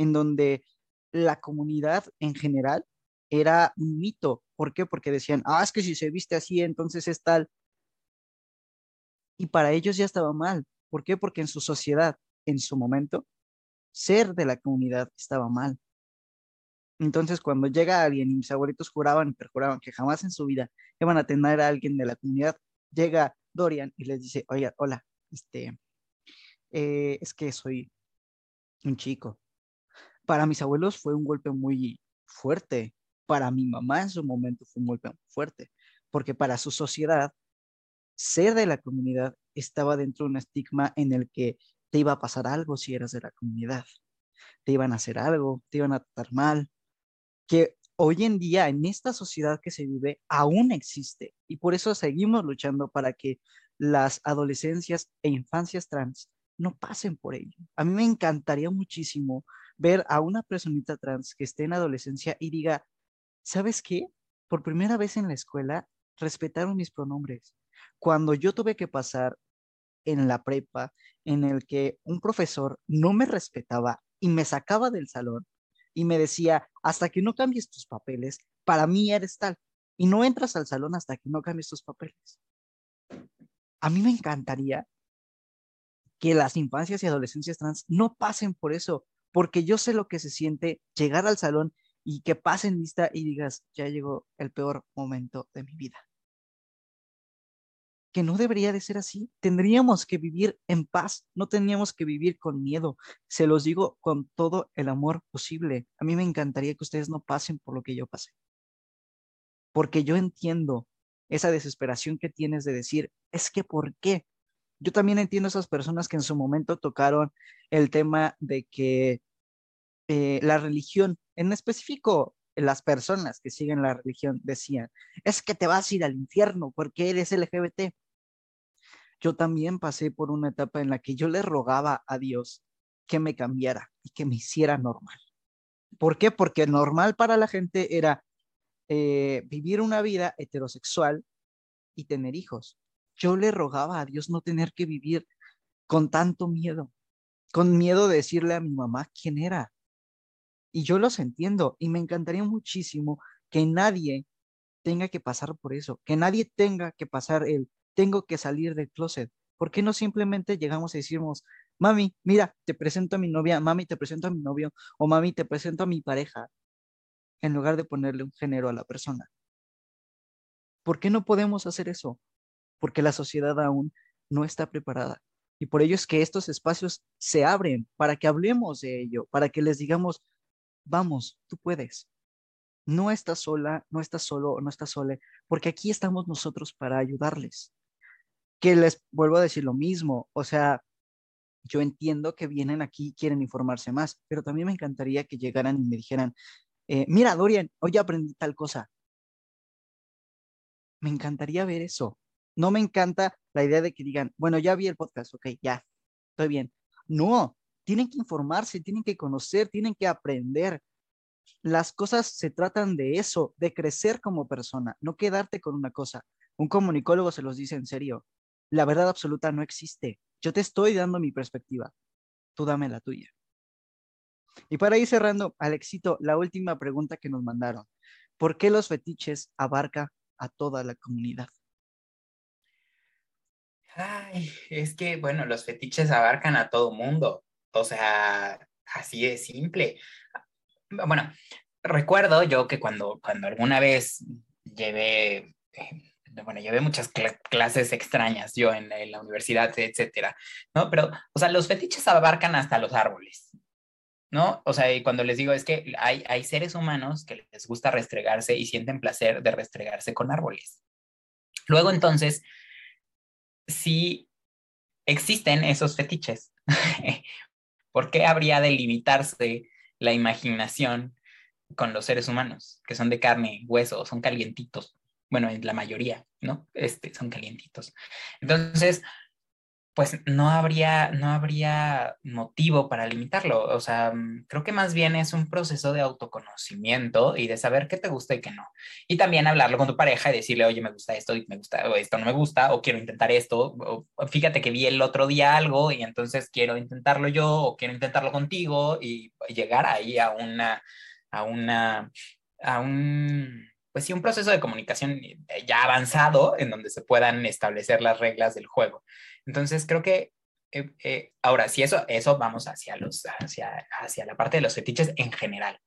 en donde la comunidad en general era un mito. ¿Por qué? Porque decían, ah, es que si se viste así, entonces es tal. Y para ellos ya estaba mal. ¿Por qué? Porque en su sociedad, en su momento, ser de la comunidad estaba mal. Entonces, cuando llega alguien y mis abuelitos juraban y perjuraban que jamás en su vida iban a tener a alguien de la comunidad, llega Dorian y les dice, oye, hola, este, eh, es que soy un chico. Para mis abuelos fue un golpe muy fuerte. Para mi mamá en su momento fue un golpe muy fuerte, porque para su sociedad, ser de la comunidad estaba dentro de un estigma en el que te iba a pasar algo si eras de la comunidad. Te iban a hacer algo, te iban a tratar mal, que hoy en día en esta sociedad que se vive aún existe y por eso seguimos luchando para que las adolescencias e infancias trans no pasen por ello. A mí me encantaría muchísimo ver a una personita trans que esté en adolescencia y diga, ¿sabes qué? Por primera vez en la escuela respetaron mis pronombres. Cuando yo tuve que pasar en la prepa en el que un profesor no me respetaba y me sacaba del salón y me decía, hasta que no cambies tus papeles, para mí eres tal. Y no entras al salón hasta que no cambies tus papeles. A mí me encantaría que las infancias y adolescencias trans no pasen por eso, porque yo sé lo que se siente llegar al salón y que pasen lista y digas, ya llegó el peor momento de mi vida que no debería de ser así. Tendríamos que vivir en paz, no teníamos que vivir con miedo. Se los digo con todo el amor posible. A mí me encantaría que ustedes no pasen por lo que yo pasé. Porque yo entiendo esa desesperación que tienes de decir, es que ¿por qué? Yo también entiendo esas personas que en su momento tocaron el tema de que eh, la religión, en específico las personas que siguen la religión decían, es que te vas a ir al infierno porque eres LGBT. Yo también pasé por una etapa en la que yo le rogaba a Dios que me cambiara y que me hiciera normal. ¿Por qué? Porque normal para la gente era eh, vivir una vida heterosexual y tener hijos. Yo le rogaba a Dios no tener que vivir con tanto miedo, con miedo de decirle a mi mamá quién era, y yo los entiendo y me encantaría muchísimo que nadie tenga que pasar por eso, que nadie tenga que pasar el tengo que salir del closet. ¿Por qué no simplemente llegamos y decimos, mami, mira, te presento a mi novia, mami, te presento a mi novio, o mami, te presento a mi pareja, en lugar de ponerle un género a la persona? ¿Por qué no podemos hacer eso? Porque la sociedad aún no está preparada. Y por ello es que estos espacios se abren para que hablemos de ello, para que les digamos, vamos, tú puedes. No estás sola, no estás solo, no estás sola, porque aquí estamos nosotros para ayudarles. Que les vuelvo a decir lo mismo, o sea, yo entiendo que vienen aquí y quieren informarse más, pero también me encantaría que llegaran y me dijeran, eh, mira, Dorian, hoy aprendí tal cosa. Me encantaría ver eso. No me encanta la idea de que digan, bueno, ya vi el podcast, ok, ya, estoy bien. No, tienen que informarse, tienen que conocer, tienen que aprender. Las cosas se tratan de eso, de crecer como persona, no quedarte con una cosa. Un comunicólogo se los dice en serio. La verdad absoluta no existe. Yo te estoy dando mi perspectiva. Tú dame la tuya. Y para ir cerrando, Alexito, la última pregunta que nos mandaron. ¿Por qué los fetiches abarca a toda la comunidad? Ay, es que, bueno, los fetiches abarcan a todo mundo. O sea, así de simple. Bueno, recuerdo yo que cuando, cuando alguna vez llevé, eh, bueno, llevé muchas clases extrañas yo en, la universidad, etcétera, ¿no? Pero, o sea, los fetiches abarcan hasta los árboles, ¿no? O sea, y cuando les digo es que hay, hay seres humanos que les gusta restregarse y sienten placer de restregarse con árboles. Luego, entonces, sí existen esos fetiches. ¿Por qué habría de limitarse la imaginación con los seres humanos, que son de carne, hueso, son calientitos? Bueno, en la mayoría, ¿no? Este, son calientitos. Entonces, pues no habría, no habría motivo para limitarlo. O sea, mm, creo que más bien es un proceso de autoconocimiento y de saber qué te gusta y qué no. Y también hablarlo con tu pareja y decirle, oye, me gusta esto y me gusta, o esto no me gusta, o quiero intentar esto, fíjate que vi el otro día algo y entonces quiero intentarlo yo, o quiero intentarlo contigo y llegar ahí a una, a una, a un pues sí, un proceso de comunicación ya avanzado en donde se puedan establecer las reglas del juego. Entonces, creo que eh, eh, ahora, si eso, eso vamos hacia, los, hacia, hacia la parte de los fetiches en general.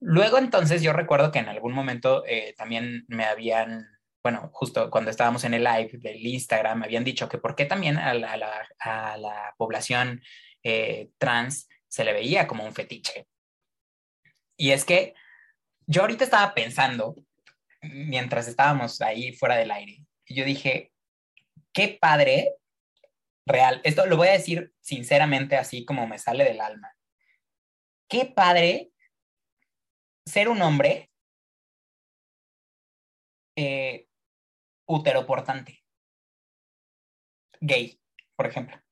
Luego, entonces, yo recuerdo que en algún momento eh, también me habían, bueno, justo cuando estábamos en el live del Instagram, me habían dicho que por qué también a la, a la, población trans se le veía como un fetiche. Y es que yo ahorita estaba pensando, mientras estábamos ahí fuera del aire, y yo dije, qué padre real. Esto lo voy a decir sinceramente, así como me sale del alma. Qué padre ser un hombre eh, uteroportante, gay, por ejemplo.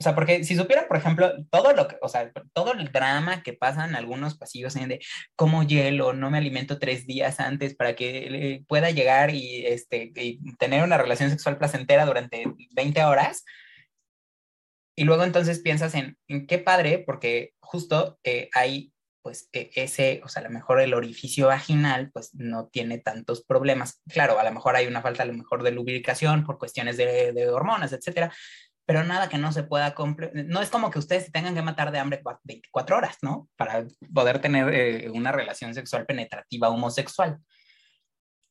O sea, porque si supieran, por ejemplo, todo lo que, o sea, todo el drama que pasa en algunos pasillos de como hielo, no me alimento tres días antes para que pueda llegar y, este, y tener una relación sexual placentera durante 20 horas, y luego entonces piensas en, qué padre, porque justo eh, hay, pues, e, ese, o sea, a lo mejor el orificio vaginal, pues, no tiene tantos problemas. Claro, a lo mejor hay una falta, a lo mejor, de lubricación por cuestiones de, hormonas, etcétera, pero nada que no se pueda No es como que ustedes se tengan que matar de hambre 24 horas, ¿no? Para poder tener eh, una relación sexual penetrativa homosexual.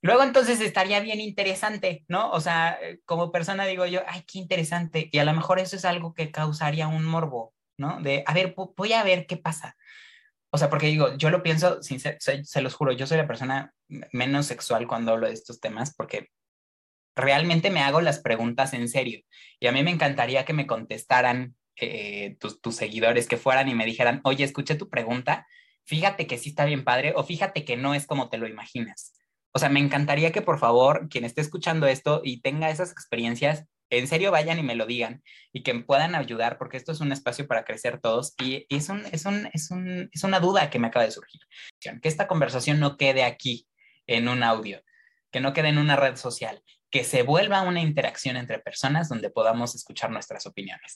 Luego entonces estaría bien interesante, ¿no? O sea, eh, como persona digo yo, ay, qué interesante. Y a lo mejor eso es algo que causaría un morbo, ¿no? De, a ver, voy a ver qué pasa. O sea, porque digo, yo lo pienso, se los juro, yo soy la persona menos sexual cuando hablo de estos temas, porque realmente me hago las preguntas en serio. Y a mí me encantaría que me contestaran eh, tus, tus seguidores, que fueran y me dijeran, oye, escuché tu pregunta, fíjate que sí está bien padre, o fíjate que no es como te lo imaginas. O sea, me encantaría que por favor, quien esté escuchando esto y tenga esas experiencias, en serio vayan y me lo digan y que puedan ayudar, porque esto es un espacio para crecer todos y es, un, es, un, es, un, es una duda que me acaba de surgir. Que esta conversación no quede aquí en un audio, que no quede en una red social, que se vuelva una interacción entre personas donde podamos escuchar nuestras opiniones.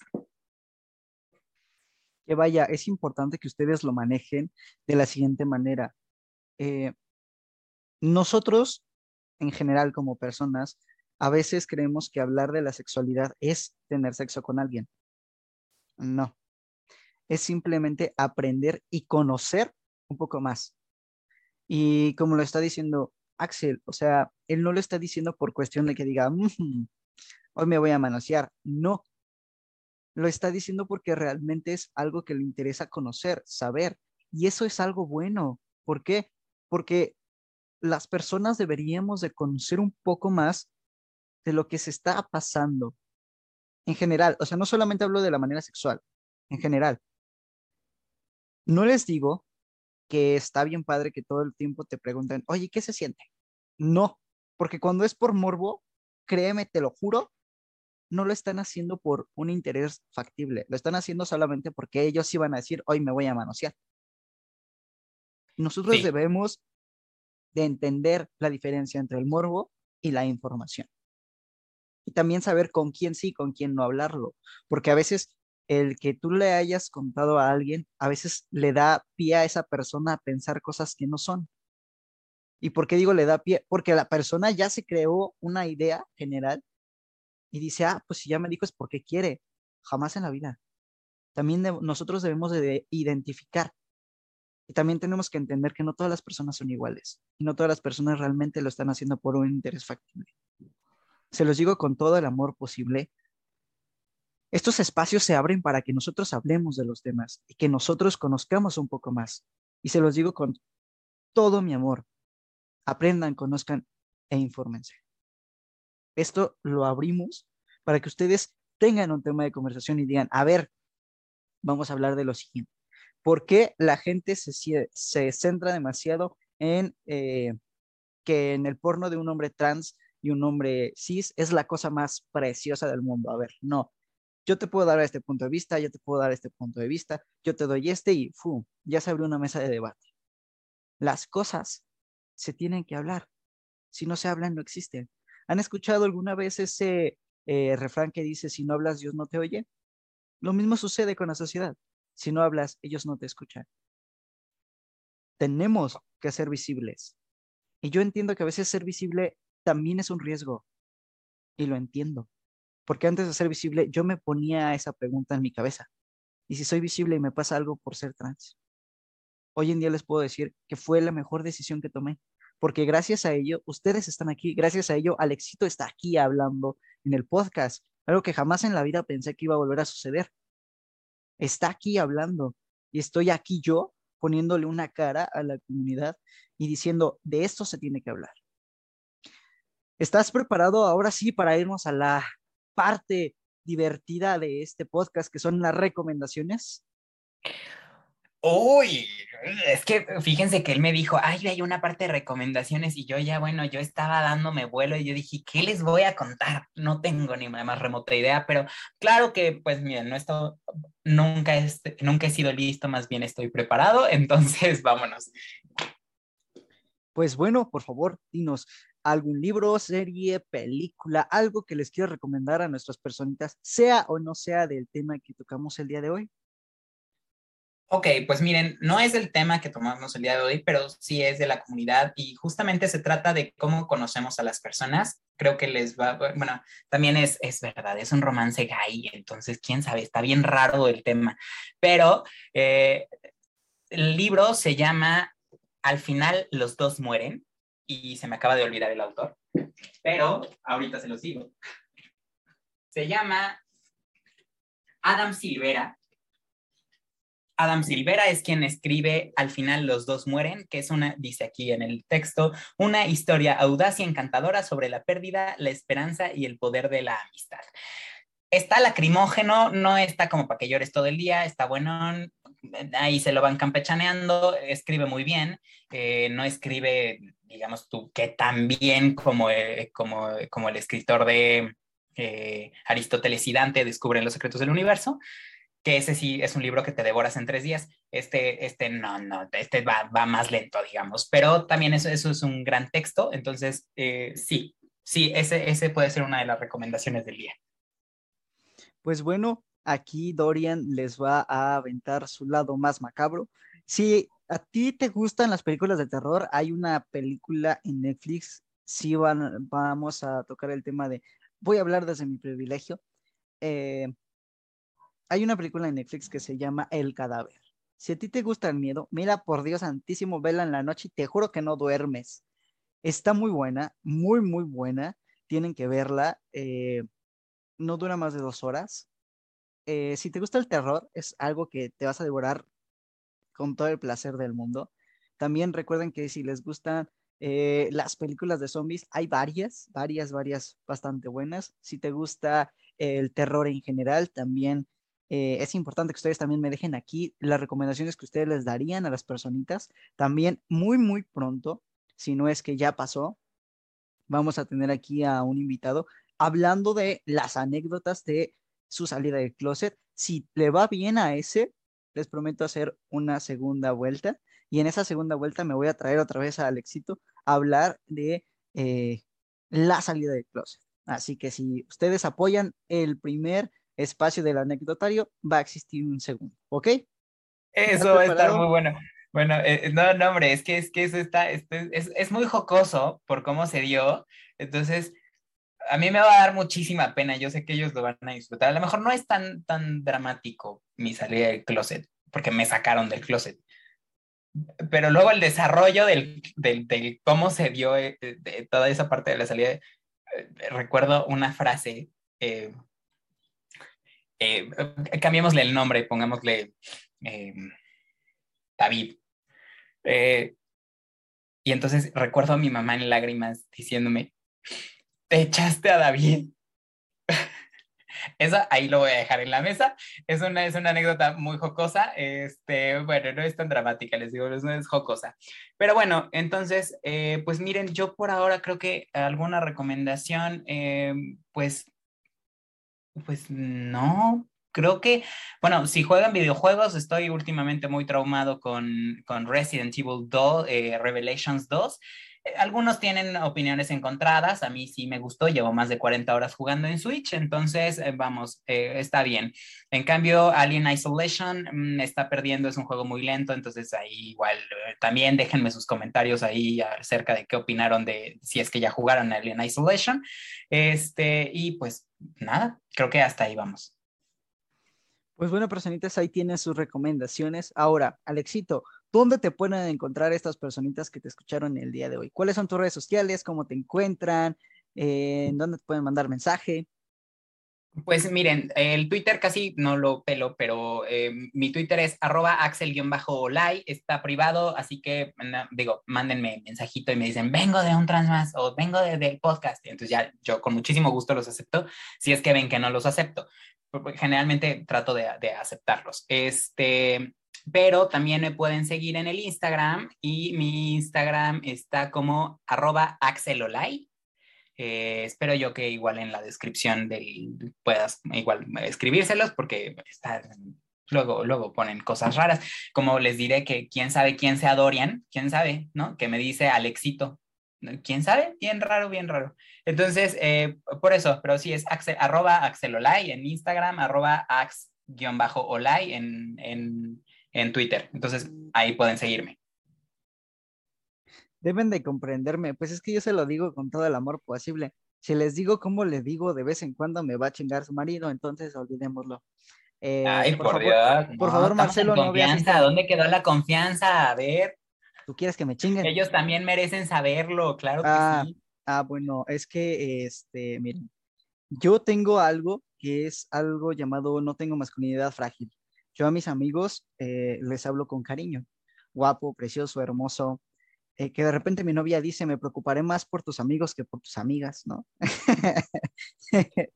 Que vaya, es importante que ustedes lo manejen de la siguiente manera. Eh, nosotros, en general, como personas, a veces creemos que hablar de la sexualidad es tener sexo con alguien. No. Es simplemente aprender y conocer un poco más. Y como lo está diciendo Axel, o sea, él no lo está diciendo por cuestión de que diga, mm, hoy me voy a manosear. No. Lo está diciendo porque realmente es algo que le interesa conocer, saber. Y eso es algo bueno. ¿Por qué? Porque las personas deberíamos de conocer un poco más de lo que se está pasando en general. O sea, no solamente hablo de la manera sexual, en general. No les digo que está bien padre que todo el tiempo te pregunten, oye, ¿qué se siente? No, porque cuando es por morbo, créeme, te lo juro, no lo están haciendo por un interés factible, lo están haciendo solamente porque ellos iban a decir, hoy me voy a manosear. Nosotros debemos de entender la diferencia entre el morbo y la información. Y también saber con quién sí, con quién no hablarlo, porque a veces el que tú le hayas contado a alguien, a veces le da pie a esa persona a pensar cosas que no son. ¿Y por qué digo le da pie? Porque la persona ya se creó una idea general y dice, ah, pues si ya me dijo es porque quiere. Jamás en la vida. También nosotros debemos de identificar y también tenemos que entender que no todas las personas son iguales y no todas las personas realmente lo están haciendo por un interés factible. Se los digo con todo el amor posible. Estos espacios se abren para que nosotros hablemos de los temas y que nosotros conozcamos un poco más. Y se los digo con todo mi amor. Aprendan, conozcan e infórmense. Esto lo abrimos para que ustedes tengan un tema de conversación y digan, a ver, vamos a hablar de lo siguiente. ¿Por qué la gente se, centra demasiado en eh, que en el porno de un hombre trans y un hombre cis es la cosa más preciosa del mundo? A ver, no. yo te puedo dar este punto de vista, yo te puedo dar este punto de vista, yo te doy este y ¡fu! ya se abrió una mesa de debate. Las cosas se tienen que hablar. Si no se hablan, no existen. ¿Han escuchado alguna vez ese eh, refrán que dice, si no hablas, Dios no te oye? Lo mismo sucede con la sociedad. Si no hablas, ellos no te escuchan. Tenemos que ser visibles. Y yo entiendo que a veces ser visible también es un riesgo. Y lo entiendo. Porque antes de ser visible, yo me ponía esa pregunta en mi cabeza. ¿Y si soy visible y me pasa algo por ser trans? Hoy en día les puedo decir que fue la mejor decisión que tomé. Porque gracias a ello, ustedes están aquí. Gracias a ello, Alexito está aquí hablando en el podcast. Algo que jamás en la vida pensé que iba a volver a suceder. Está aquí hablando. Y estoy aquí yo poniéndole una cara a la comunidad y diciendo, de esto se tiene que hablar. ¿Estás preparado ahora sí para irnos a la parte divertida de este podcast, que son las recomendaciones? Uy, es que fíjense que él me dijo, ay, hay una parte de recomendaciones y yo ya, bueno, yo estaba dándome vuelo y yo dije, ¿qué les voy a contar? No tengo ni más remota idea, pero claro que, pues miren, no esto, nunca, nunca he sido listo, más bien estoy preparado, entonces vámonos. Pues bueno, por favor, dinos algún libro, serie, película, algo que les quiero recomendar a nuestras personitas, sea o no sea del tema que tocamos el día de hoy. Ok, pues miren, no es el tema que tomamos el día de hoy, pero sí es de la comunidad y justamente se trata de cómo conocemos a las personas. Creo que les va, bueno, también es, es verdad, es un romance gay, entonces quién sabe, está bien raro el tema, pero eh, el libro se llama Al final los dos mueren y se me acaba de olvidar el autor, pero ahorita se los digo. Se llama Adam Silvera Adam Silvera es quien escribe Al final los dos mueren, que es una, dice aquí en el texto, una historia audaz y encantadora sobre la pérdida, la esperanza y el poder de la amistad. Está lacrimógeno, no está como para que llores todo el día, está bueno, ahí se lo van campechaneando, escribe muy bien, eh, no escribe, digamos tú, que tan bien como, eh, como, como el escritor de eh, Aristóteles y Dante descubren los secretos del universo, que ese sí es un libro que te devoras en tres días. Este, este no, no, este va, va más lento, digamos, pero también eso, eso es un gran texto, entonces eh, sí, sí, ese, ese puede ser una de las recomendaciones del día. Pues bueno, aquí Dorian les va a aventar su lado más macabro. Si a ti te gustan las películas de terror, hay una película en Netflix, sí van, vamos a tocar el tema de, voy a hablar desde mi privilegio. Eh, hay una película en Netflix que se llama El cadáver. Si a ti te gusta el miedo, mira por Dios santísimo, vela en la noche y te juro que no duermes. Está muy buena, muy, muy buena. Tienen que verla. Eh, no dura más de dos horas. Eh, si te gusta el terror, es algo que te vas a devorar con todo el placer del mundo. También recuerden que si les gustan eh, las películas de zombies, hay varias, varias, varias bastante buenas. Si te gusta el terror en general, también eh, es importante que ustedes también me dejen aquí las recomendaciones que ustedes les darían a las personitas. También muy, muy pronto, si no es que ya pasó, vamos a tener aquí a un invitado hablando de las anécdotas de su salida del closet. Si le va bien a ese, les prometo hacer una segunda vuelta. Y en esa segunda vuelta me voy a traer otra vez a Alexito a hablar de eh, la salida del closet. Así que si ustedes apoyan el primer espacio del anecdotario, va a existir un segundo, ¿ok? Eso va a estar muy bueno. Bueno, eh, no, no, hombre, es que, es que eso está, este, es, es, muy jocoso por cómo se dio. Entonces, a mí me va a dar muchísima pena. Yo sé que ellos lo van a disfrutar. A lo mejor no es tan, tan dramático mi salida del closet, porque me sacaron del closet. Pero luego el desarrollo del, del, del cómo se dio eh, de toda esa parte de la salida, eh, recuerdo una frase eh, cambiémosle el nombre, pongámosle eh, David. Eh, y entonces recuerdo a mi mamá en lágrimas diciéndome, te echaste a David. Eso ahí lo voy a dejar en la mesa. Es una, es una anécdota muy jocosa. Este, bueno, no es tan dramática, les digo, no es jocosa. Pero bueno, entonces, pues miren, yo por ahora creo que alguna recomendación, pues Pues no, creo que, bueno, si juegan videojuegos, estoy últimamente muy traumado con, con Resident Evil 2, eh, Revelations 2. Eh, algunos tienen opiniones encontradas, a mí sí me gustó, llevo más de 40 horas jugando en Switch, entonces eh, vamos, está bien. En cambio, Alien Isolation mm, está perdiendo, es un juego muy lento, entonces ahí igual también déjenme sus comentarios ahí acerca de qué opinaron de si es que ya jugaron Alien Isolation. Este, y pues nada, creo que hasta ahí vamos. Pues bueno, personitas, ahí tienen sus recomendaciones. Ahora, Alexito, ¿dónde te pueden encontrar estas personitas que te escucharon el día de hoy? ¿Cuáles son tus redes sociales? ¿Cómo te encuentran? Eh, ¿Dónde te pueden mandar mensaje? Pues miren, el Twitter casi no lo pelo, pero eh, mi Twitter es arroba axel-olay, está privado, así que digo, mándenme mensajito y me dicen, vengo de un trans más o vengo de, del podcast. Entonces ya yo con muchísimo gusto los acepto, si es que ven que no los acepto. Generalmente trato de, de aceptarlos. Este, pero también me pueden seguir en el Instagram y mi Instagram está como arroba axelolay eh, espero yo que igual en la descripción del, puedas igual escribírselos porque luego, luego ponen cosas raras. Como les diré que quién sabe quién sea Dorian, quién sabe, ¿no? Que me dice Alexito. ¿Quién sabe? Bien raro, bien raro. Entonces, eh, por eso, pero sí es arroba axelolay en Instagram, arroba ax-olay en, en, en Twitter. Entonces, ahí pueden seguirme deben de comprenderme, pues es que yo se lo digo con todo el amor posible. Si les digo cómo le digo, de vez en cuando me va a chingar su marido, entonces olvidémoslo. Eh, Ay, por, favor, Por favor, Marcelo, no veas ¿Dónde quedó la confianza? A ver. ¿Tú quieres que me chinguen? Ellos también merecen saberlo, claro que ah, sí. Ah, bueno, es que, este, miren, yo tengo algo que es algo llamado no tengo masculinidad frágil. Yo a mis amigos eh, les hablo con cariño. Guapo, precioso, hermoso, eh, que de repente mi novia dice, me preocuparé más por tus amigos que por tus amigas, ¿no?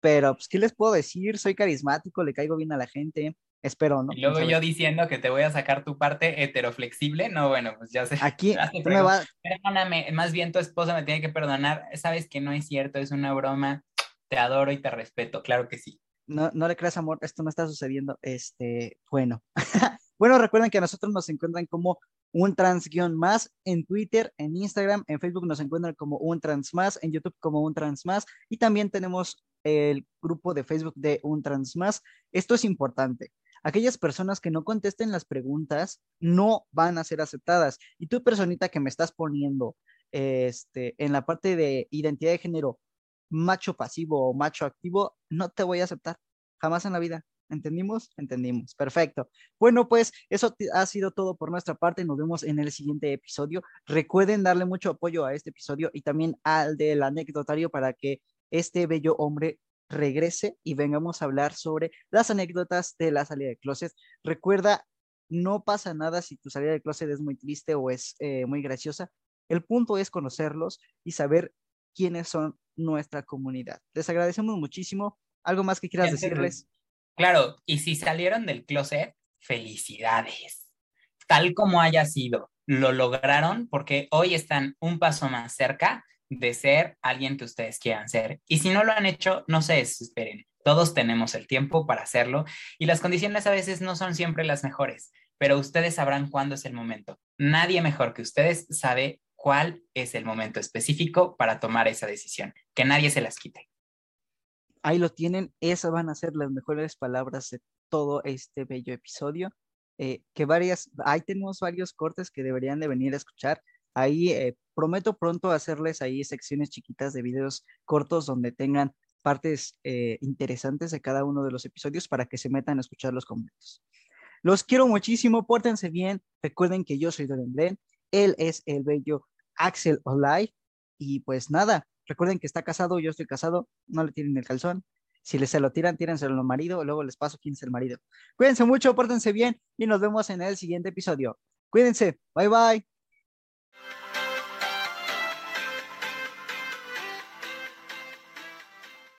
Pero, pues, ¿qué les puedo decir? Soy carismático, le caigo bien a la gente, espero, ¿no? Y luego yo diciendo que te voy a sacar tu parte heteroflexible, no, bueno, pues ya sé. Aquí me va... Perdóname, más bien tu esposa me tiene que perdonar, sabes que no es cierto, es una broma, te adoro y te respeto, claro que sí. No, no le creas amor, esto no está sucediendo, este, bueno. bueno, recuerden que a nosotros nos encuentran como un trans guion más en Twitter, en Instagram, en Facebook nos encuentran como un trans más, en YouTube como un trans más y también tenemos el grupo de Facebook de un trans más. Esto es importante. Aquellas personas que no contesten las preguntas no van a ser aceptadas. Y tú, personita que me estás poniendo este, en la parte de identidad de género, macho pasivo o macho activo, no te voy a aceptar. Jamás en la vida. ¿Entendimos? Entendimos. Perfecto. Bueno, pues eso ha sido todo por nuestra parte. Nos vemos en el siguiente episodio. Recuerden darle mucho apoyo a este episodio y también al del anecdotario para que este bello hombre regrese y vengamos a hablar sobre las anécdotas de la salida de closet. Recuerda, no pasa nada si tu salida de closet es muy triste o es eh, muy graciosa. El punto es conocerlos y saber quiénes son nuestra comunidad. Les agradecemos muchísimo. ¿Algo más que quieras decirles? Claro, y si salieron del closet, felicidades. Tal como haya sido, lo lograron porque hoy están un paso más cerca de ser alguien que ustedes quieran ser. Y si no lo han hecho, no se desesperen. Todos tenemos el tiempo para hacerlo y las condiciones a veces no son siempre las mejores, pero ustedes sabrán cuándo es el momento. Nadie mejor que ustedes sabe cuál es el momento específico para tomar esa decisión. Que nadie se las quite ahí lo tienen, esas van a ser las mejores palabras de todo este bello episodio. Eh, que varias, ahí tenemos varios cortes que deberían de venir a escuchar. Ahí eh, prometo pronto hacerles ahí secciones chiquitas de videos cortos donde tengan partes eh, interesantes de cada uno de los episodios para que se metan a escuchar los completos. Los quiero muchísimo, pórtense bien. Recuerden que yo soy Doren Blen, él es el bello Axel Olay. Y pues nada, Recuerden que está casado, yo estoy casado, no le tiren el calzón. Si les se lo tiran, tírenselo al marido, luego les paso quién es el marido. Cuídense mucho, pórtense bien y nos vemos en el siguiente episodio. Cuídense, bye bye.